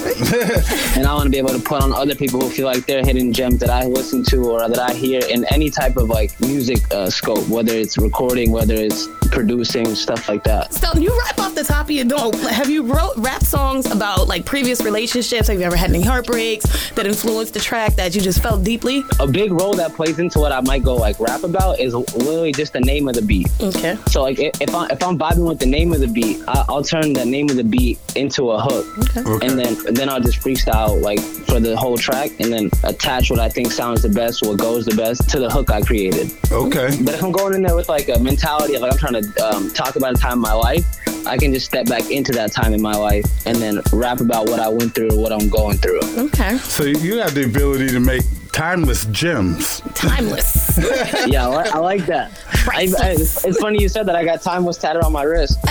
and I want to be able to put on other people who feel like they're hidden gems that I listen to or that I hear in any type of like music uh, scope, whether it's recording, whether it's producing, stuff like that. So you rap off the top of your dome. Have you wrote rap songs about like previous relationships? Have you ever had any heartbreaks that influenced the track that you just felt deeply? A big role that plays into what I might go like rap about is literally just the name of the beat. Okay. So like if I if I'm vibing with the name of the beat, I, I'll turn the name of the beat into a hook, Okay. and then and then I'll just freestyle like for the whole track, and then attach what I think sounds the best, what goes the best to the hook I created. Okay. But if I'm going in there with like a mentality of like I'm trying to um, talk about a time in my life, I can just step back into that time in my life and then rap about what I went through what I'm going through. Okay. So you have the ability to make timeless gems. Timeless. yeah, I, I like that. I, I, it's, it's funny you said that. I got time was tatted on my wrist.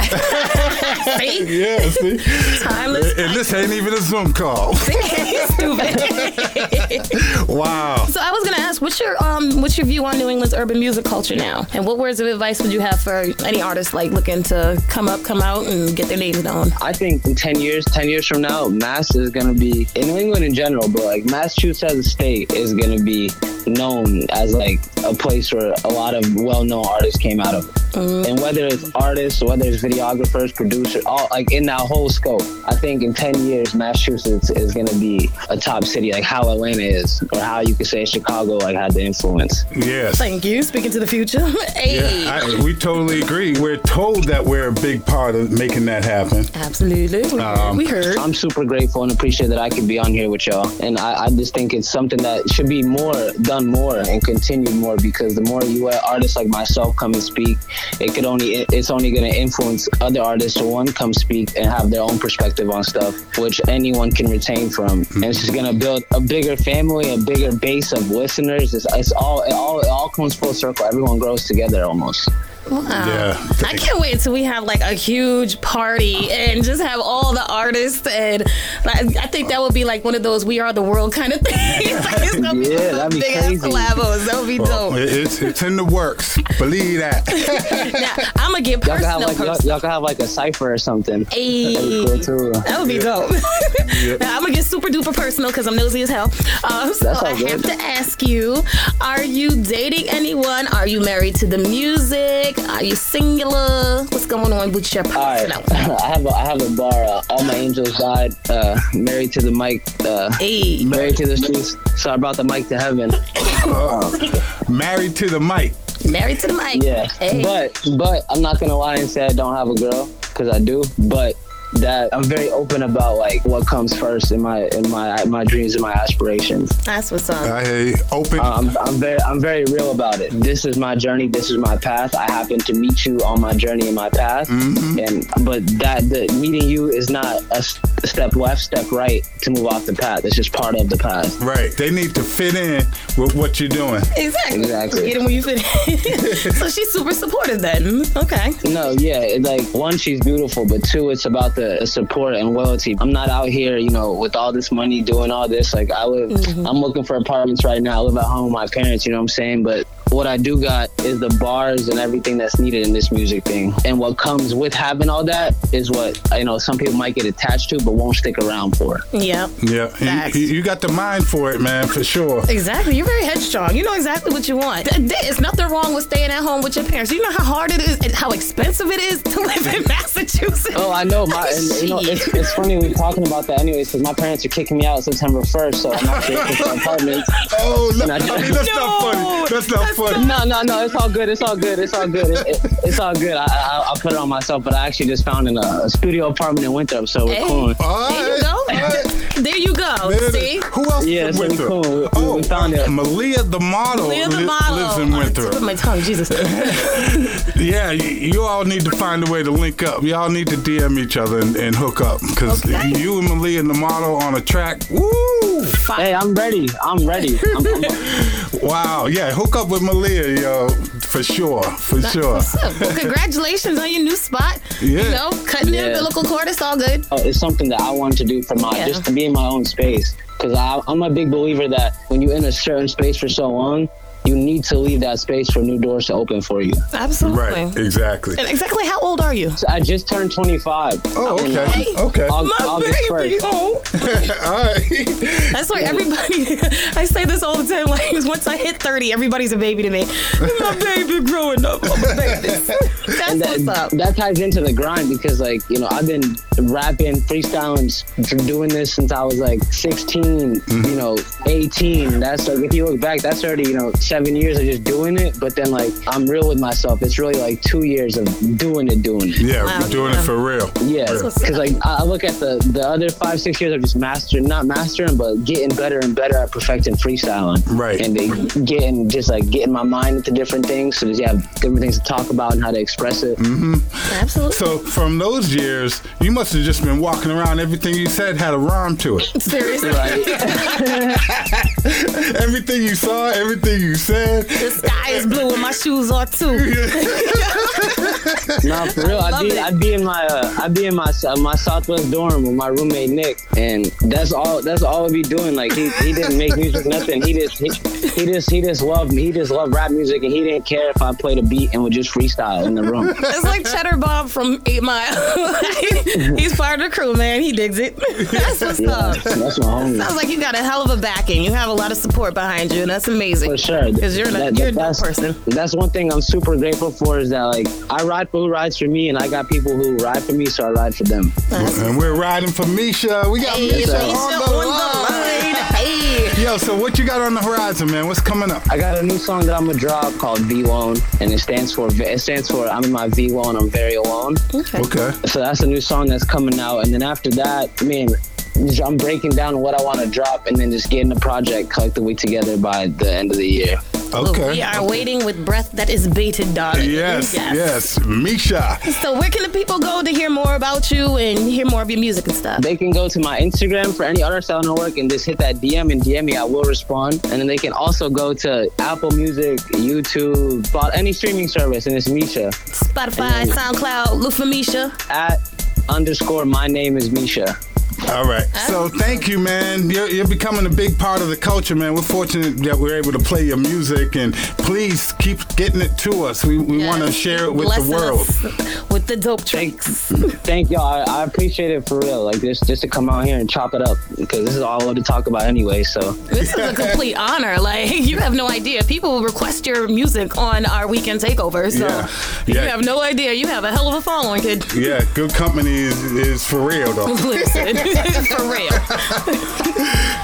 See? Yeah, see? Timeless. And this ain't even a Zoom call. Stupid. Wow. So I was gonna ask, what's your um, what's your view on New England's urban music culture now, and what words of advice would you have for any artists like looking to come up, come out, and get their names known? I think in 10 years, 10 years from now, Mass is going to be, in New England in general, but like Massachusetts as a state is going to be known as like a place where a lot of well-known artists came out of. And whether it's artists, whether it's videographers, producers, all like in that whole scope, I think in 10 years, Massachusetts is going to be a top city, like how Atlanta is, or how you could say Chicago like had the influence. Yes. Thank you. Speaking to the future. hey. Yeah, I, we totally agree. We're told that we're a big part of making that happen. Absolutely. Um, we heard. I'm super grateful and appreciate that I could be on here with y'all. And I, I just think it's something that should be more done more and continued more because the more you let artists like myself come and speak, it could only it's only going to influence other artists to one come speak and have their own perspective on stuff, which anyone can retain from. Hmm. And it's just going to build a bigger family, a bigger base of listeners. It's, it's all it all it all comes full circle. Everyone grows together almost. Wow. Yeah. I can't wait until we have like a huge party and just have all the artists and like, I think that would be like one of those "We Are the World" kind of things. like, it's gonna be Yeah, some that'd be big ass crazy. collabos. That would be Well, dope. it's, it's in the works. Believe that. now, I'm gonna get Y'all can have personal. like y'all, y'all can have like a cipher or something. Hey. That'd be cool too. That would be dope. now, I'm gonna get super duper personal because I'm nosy as hell. Um, so That's all I have to ask you: Are you dating anyone? Are you married to the music? Mic? Are you singular? What's going on with your personal? I have a, I have a bar. Uh, All my angels died. Uh, married to the mic. Uh, married to the streets. So I brought the mic to heaven. Married to the mic. Married to the mic. Yeah, Hey. but but I'm not gonna lie and say I don't have a girl because I do. But that I'm very open about like what comes first in my in my my dreams and my aspirations. That's what's up. I hear you. Open. Um, I'm, I'm very I'm very real about it. This is my journey. This is my path. I happen to meet you on my journey and my path. Mm-hmm. And but that the meeting you is not a step left, step right to move off the path. It's just part of the path. Right. They need to fit in with what you're doing. Exactly. Exactly. Get him when you fit in. so she's super supportive then. Okay. No, yeah, it, like one, she's beautiful, but two, it's about the support and loyalty. I'm not out here, you know, with all this money doing all this. Like I live, mm-hmm. I'm looking for apartments right now. I live at home with my parents. You know what I'm saying? But what I do got is the bars and everything that's needed in this music thing. And what comes with having all that is what you know some people might get attached to, but won't stick around for. Yeah. Yeah. You, you got the mind for it, man, for sure. Exactly. You're very headstrong. You know exactly what you want. Th- There's nothing wrong with staying at home with your parents. You know how hard it is and how expensive it is to live in Massachusetts. Oh, I know. My, and, you know, it's, it's funny we're talking about that anyways, because my parents are kicking me out September 1st, so I'm actually looking for apartments. Oh, no, I mean, that's not funny. That's not funny. No, no, no. It's all good. It's all good. It's all good. It, it, it's all good. I, I, I'll put it on myself, but I actually just found in a, a studio apartment in Winthrop, so we're Hey, cool. there you go. There you go. See? Who else Yeah, is so in we Winthrop? cool. We, Oh, we found it. Malia the model, Leah the li- model. lives in oh, On the Winthrop. of my tongue, Jesus. Yeah, you, you all need to find a way to link up. Y'all need to DM each other and, and hook up because you and Malia and the model on a track. Woo! Hey, I'm ready. I'm ready. I'm, I'm, Wow, yeah, hook up with Malia, yo, for sure, for sure. well, congratulations on your new spot. Yeah. You know, cutting the Yeah. umbilical cord, it's all good. Oh, it's something that I want to do for my Yeah. just to be in my own space. Because I'm a big believer that when you're in a certain space for so long, you need to leave that space for new doors to open for you. Absolutely. Right, exactly. And exactly how old are you? So I just turned 25. Oh, in, okay, okay. Aug- My August baby. 1st. Oh. all right. That's why everybody, I say this all the time. Like, once I hit 30, everybody's a baby to me. My baby growing up. My baby. That's And that, what's up. that ties into the grind because, like, you know, I've been rapping, freestyling, doing this since I was like 16, mm-hmm. you know, 18. That's like, if you look back, that's already, you know, seven years of just doing it. But then, like, I'm real with myself. It's really like two years of doing it, doing it. Yeah, we're doing it for real. Yeah, because like I I look at the the other five six years of just mastering, not mastering, but getting better and better at perfecting freestyling. Right. And they getting just like getting my mind into different things, so that you have different things to talk about and how to express it. Mm-hmm. Absolutely. So from those years, you must have just been walking around. Everything you said had a rhyme to it. Seriously. everything you saw, everything you said. The sky is blue and my shoes are too. No, for real. I'd be. I'd be in my uh, I'd be in my uh, my Southwest dorm with my roommate Nick, and that's all that's all we'd be doing. Like he, he didn't make music, nothing. He just he, he just he just loved me. He just loved rap music, and he didn't care if I played a beat and would just freestyle in the room. It's like Cheddar Bob from Eight Mile. He's part of the crew, man. He digs it. That's what's Yeah, up. that's my homie. Sounds like you got a hell of a backing. You have a lot of support behind you, and that's amazing. For sure. Because you're, That- a, you're a that's, person. That's one thing I'm super grateful for is that like I ride for who rides for me, and I got people who ride for me, so I ride for them. And we're riding for Misha. We got Hey, Misha, Misha on the on the line. Hey. Yo, so what you got on the horizon, man? What's coming up? I got a new song that I'm gonna drop called V Lone, and it stands for it stands for I'm in my V Lone, I'm very alone. Okay. So that's a new song that's coming out, and then after that, I mean, I'm breaking down what I want to drop, and then just getting the project collectively together by the end of the year. Okay. We are waiting with breath that is bated, darling. Yes, yes, Misha. So where can the people go to hear more about you and hear more of your music and stuff? They can go to my Instagram for any other I want work and just hit that DM and DM me. I will respond. And then they can also go to Apple Music, YouTube, Spot, any streaming service, and it's Misha. Spotify, SoundCloud, look for Misha. At underscore my name is Misha. All right. So thank you, man. You're, you're becoming a big part of the culture, man. We're fortunate that we're able to play your music, and please keep getting it to us. We, we want to share it with the world. us with the dope tricks. Thank y'all. I, I appreciate it for real. Like this, just to come out here and chop it up because this is all I want to talk about anyway. So This is a complete honor. Like you have no idea. People request your music on our weekend takeover. So Yeah. you Yeah. have no idea. You have a hell of a following, kid. Yeah, good company is, is for real though. Listen, for real.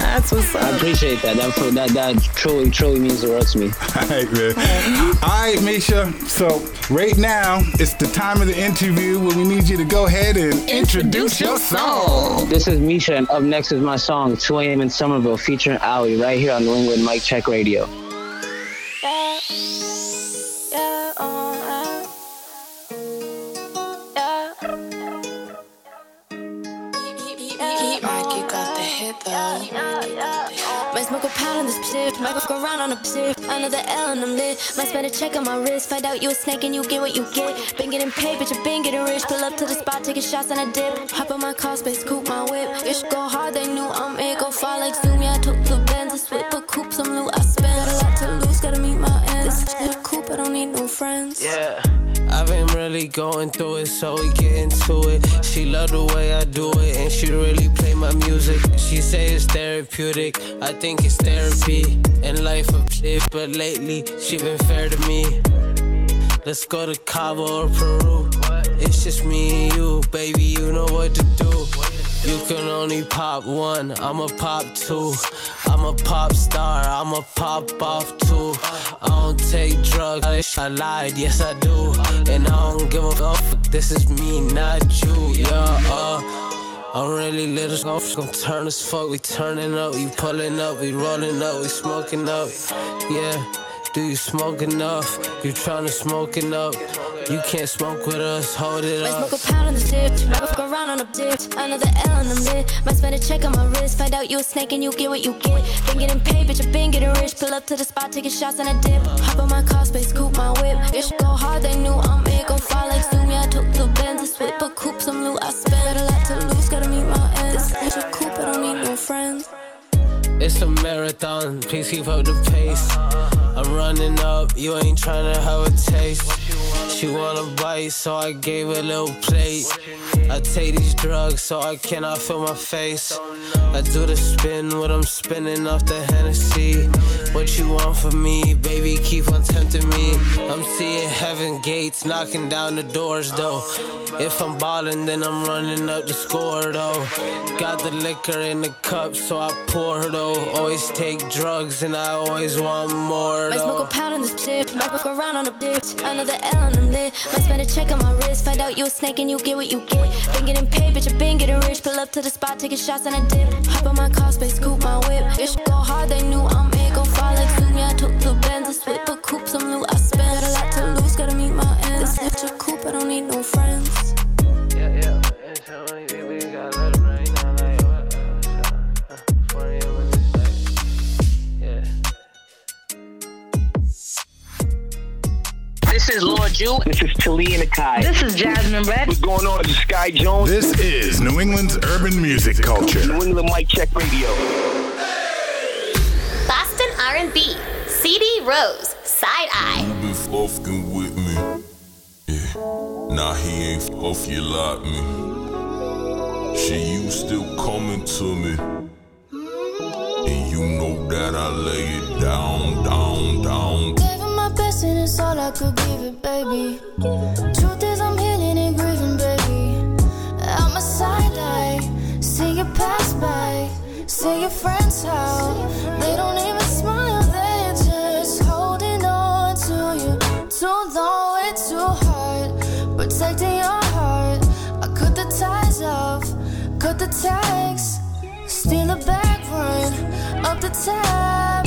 That's what's up. I appreciate that. That that that truly truly means the world to me. All right, man. All right, Misha. So right now it's the time of the interview where we need you to go ahead and introduce your song. This is Misha, and up next is my song 2 a.m. in Somerville featuring Ali, right here on New England Mic Check Radio. Yeah, yeah, oh, hit though. Might smoke a pound on this shit, might go around on a shit. Another L and I'm lit. Might spend a check on my wrist. Find out you a snake and you get what you get. Been getting paid, bitch, you been getting rich. Pull up to the spot, taking shots and a dip. Hop on my car space, coupe my whip. It should go hard, they knew I'm it. Go far like Zoom, yeah, I took the bends. I swip, but coupe some loot. I spend got a lot to lose, gotta meet my ends. This a coupe, I don't need no friends. Yeah. I've been really going through it, so we get into it. She love the way I do it, and she really my music. She say it's therapeutic, I think it's therapy. And life a shit, but lately she been fair to me. Let's go to Cabo or Peru. It's just me and you, baby. You know what to do. You can only pop one, I'ma pop two. I'm a pop star, I'ma pop off too. I don't take drugs, I lied, yes I do. And I don't give a fuck, this is me, not you, yeah, uh. I'm really little, so gon' turn as fuck. We turning up, we pulling up, we rolling up, we smoking up. Yeah, do you smoke enough? You tryna smoke enough? You can't smoke with us, hold it up. smoke a pound on the dip, might fuck around on a dip. Another L on the lid. Might spend a check on my wrist. Find out you a snake and you get what you get. Been getting paid, bitch, I been getting rich. Pull up to the spot, taking shots and a dip. Hop on my car space, coupe my whip. It should go hard, they knew I'm it. Go far like Zoom, yeah, I took the bends. I swip, but coupe some loot. I spend It's a marathon, please keep up the pace. I'm running up, you ain't tryna have a taste. She wanna bite, so I gave her a little plate. I take these drugs, so I cannot feel my face. I do the spin, what I'm spinning off the Hennessy. What you want from me, baby? Keep on tempting me. I'm seeing heaven gates, knocking down the doors, though. If I'm ballin', then I'm running up the score, though. Got the liquor in the cup, so I pour, though. Always take drugs, and I always want more, Might smoke a pound on this dip, might fuck around on a bitch. Another L on lit. Might spend a check on my wrist. Find out you a snake and you get what you get. Been getting paid, bitch, I been getting rich. Pull up to the spot, taking shots and a dip. Hop on my car space, coupe my whip. It go hard, they knew I'm it. Go far like Zoom, yeah, I took the bends. I swip, but coupe some loot. I spend got a lot to lose, gotta meet my ends. This bitch a coupe, I don't need no friends. This is Lord Jew. This is Talia Nakai. This is Jasmine Red. What's going on? This is Sky Jones. This is New England's urban music culture. New England Mic Check Radio. Boston R&B. CD Rose. Side Eye. You been fucking with me. Yeah. Nah, he ain't off you like me. Shit, you still coming to me. And you know that I lay it down, down, down. I could give it, baby. Truth is, I'm healing and grieving, baby. I'm a side eye, see you pass by, see your friends how they don't even smile, they're just holding on to you. Too long, way too hard, protecting your heart. I cut the ties off, cut the tags, steal a back run up the tab.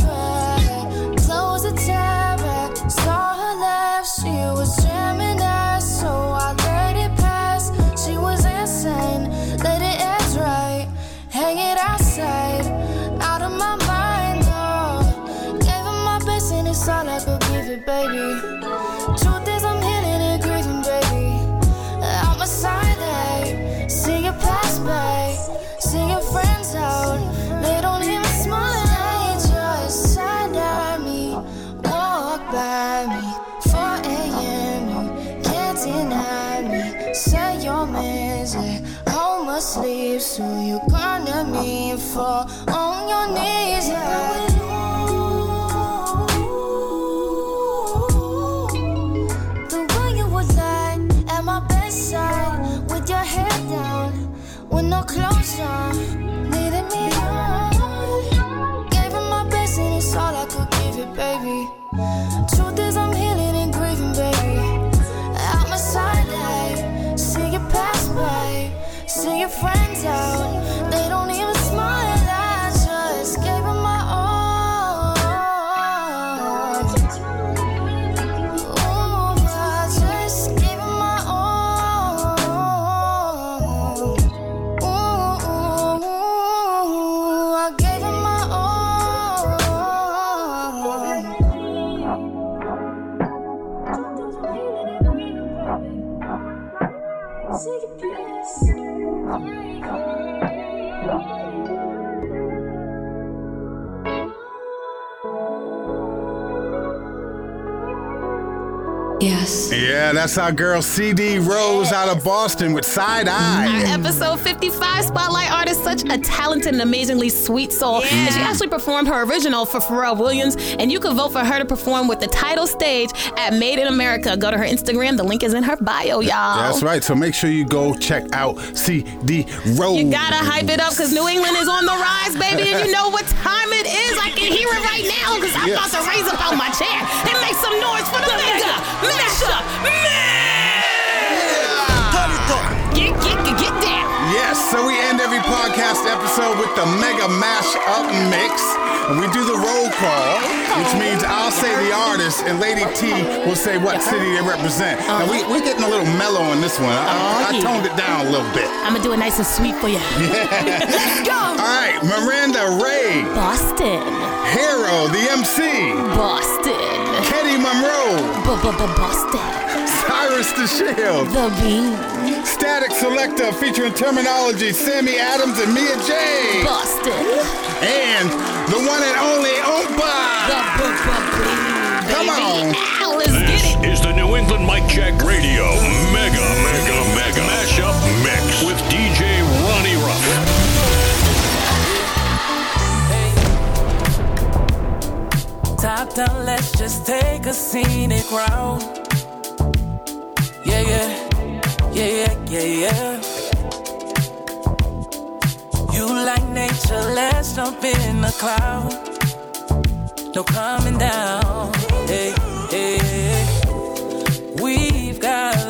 need Yes. Yeah, that's our girl CD Rose out of Boston with Side Eye. Our Eye. episode 55 spotlight artist, such a talented and amazingly sweet soul. And she actually performed her original for Pharrell Williams. And you can vote for her to perform with the title stage at Made in America. Go to her Instagram. The link is in her bio, y'all. That's right. So make sure you go check out CD Rose. You gotta hype it up because New England is on the rise, baby. And you know what time it is. I can hear it right now because I'm Yes. about to raise up out my chair and make some noise for the Vanessa Man! So we end every podcast episode with the mega mash up mix. And we do the roll call, which means I'll say the artist and Lady T will say what city they represent. Now we, we're getting a little mellow on this one. I, I toned it down a little bit. I'm gonna do it nice and sweet for you. Yeah. Let's go. All right, Miranda Ray. Boston. Hero, the MC. Boston. Kenny Monroe. Boston. Cyrus the Shield. The Bean. Static Selektah featuring Termanology Sammy Adams and Mia J. Boston. And the one and only Oompa. Come on. Now let's get This it. is the New England Mic Check Radio Mega Mega Mega Mashup Mix with DJ Ronnie Ruff. Top down, let's just take a scenic route. Yeah, yeah, yeah, yeah, yeah, yeah. You like nature, let's jump in the cloud. No coming down. Hey, hey. We've got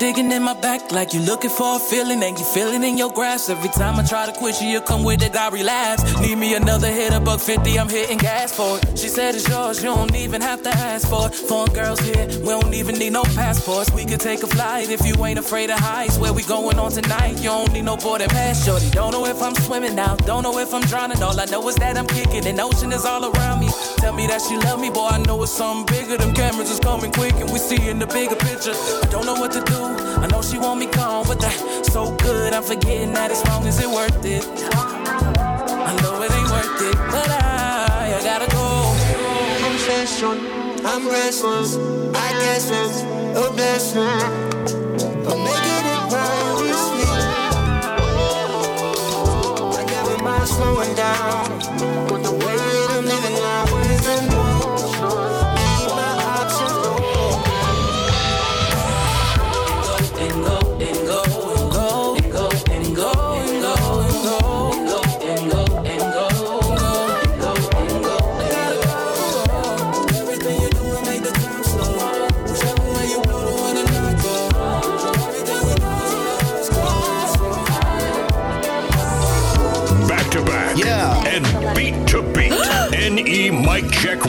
digging in my back like you looking for a feeling and you feel it in your grasp. Every time I try to quit you, you come with it, I relapse. Need me another hit, a buck fifty, I'm hitting gas for it. She said it's yours, you don't even have to ask for it. Foreign girls here, we don't even need no passports. We could take a flight if you ain't afraid of heights. Where we going on tonight? You don't need no boarding pass, shorty. Don't know if I'm swimming now, don't know if I'm drowning. All I know is that I'm kicking, and ocean is all around me. Tell me that she love me, boy. I know it's something bigger. Them cameras is coming quick, and we see in the bigger picture. I don't know what to do. I know she want me gone, but that so good. I'm forgetting that as long as it worth it. I know it ain't worth it, but I, I gotta go. Obsession, I'm restless. I guess it's a blessing. I'm making it right with me. I never mind slowing down.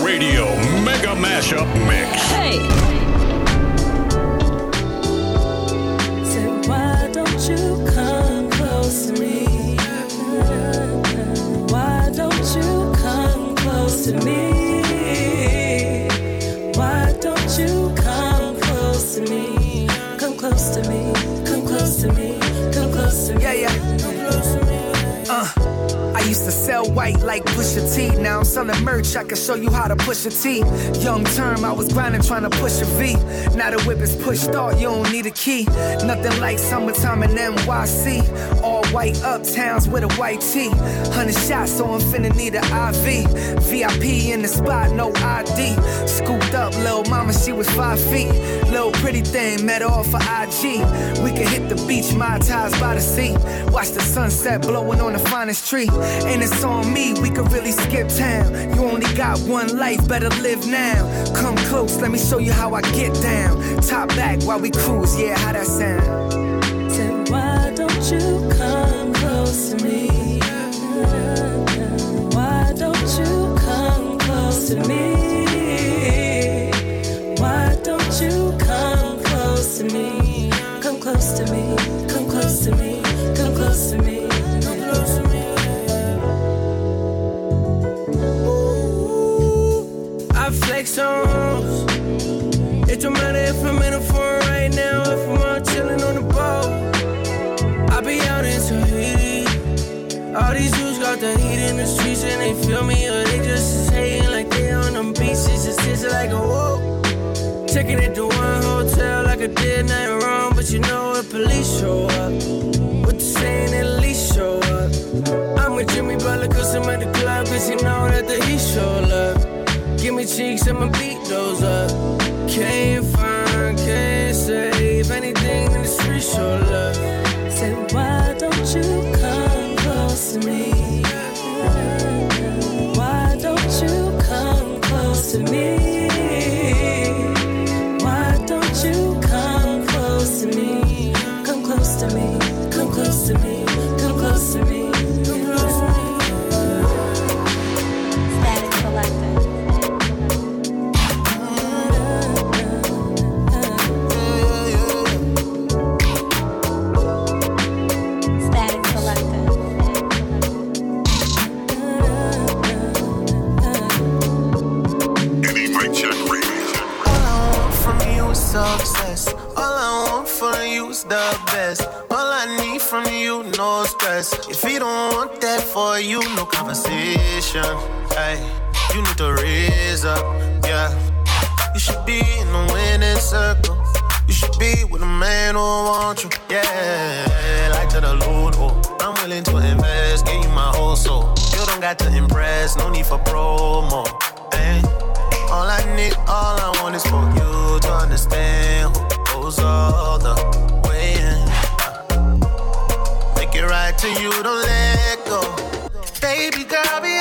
Radio Mega Mashup Mix. Used to sell white like Pusha T. Now I'm selling merch. I can show you how to push a T. Young term, I was grinding trying to push a V. Now the whip is pushed out. You don't need a key. Nothing like summertime in NYC. All white uptowns with a white tee. Hundred shots, so I'm finna need an IV. VIP in the spot, no ID. Scooped up, little mama, she was five feet. Little pretty thing, met her off for IG. We could hit the beach, my ties by the sea. Watch the sunset blowing on the finest tree. And it's on me, we could really skip town. You only got one life, better live now. Come close, let me show you how I get down. Top back while we cruise, yeah, how that sound? It don't matter if I'm in a foreign right now, if I'm All these dudes got the heat in the streets and they feel me, or they just is hating like they on them beaches. It's just like a whoa. Checking it to one hotel like I did nothing wrong, but you know if police show up, what the saying at least show up. I'm with Jimmy Butler cause I'm at the club, cause you know that the heat show love. Give me cheeks, I'ma beat those up. Can't find, can't save anything in the street show love. Say, why don't you to me? The best. All I need from you, no stress. If you don't want that for you, no conversation. Hey, you need to raise up, yeah. You should be in the winning circle. You should be with a man who wants you, yeah. Like to the Lord, oh, I'm willing to invest, give you my whole soul. You don't got to impress, no need for promo. Hey. All I need, all I want is for you to understand who goes all the To you, don't let go. Baby girl, be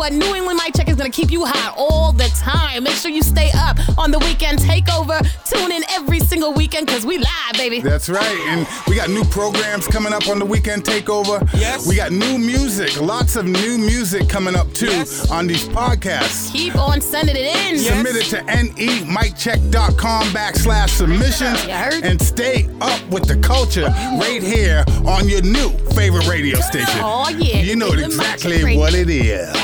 what? New England Mic Check is gonna keep you high all the time. Make sure you stay up on the weekend takeover. Tune in every single weekend because we live, baby. That's right. And we got new programs coming up on the weekend takeover. Yes. We got new music, lots of new music coming up too yes. on these podcasts. Keep on sending it in. Yes. Submit it to nemiccheck.com backslash submissions and stay up with the culture right here on your new favorite radio station. Oh, yeah. You know exactly what it is.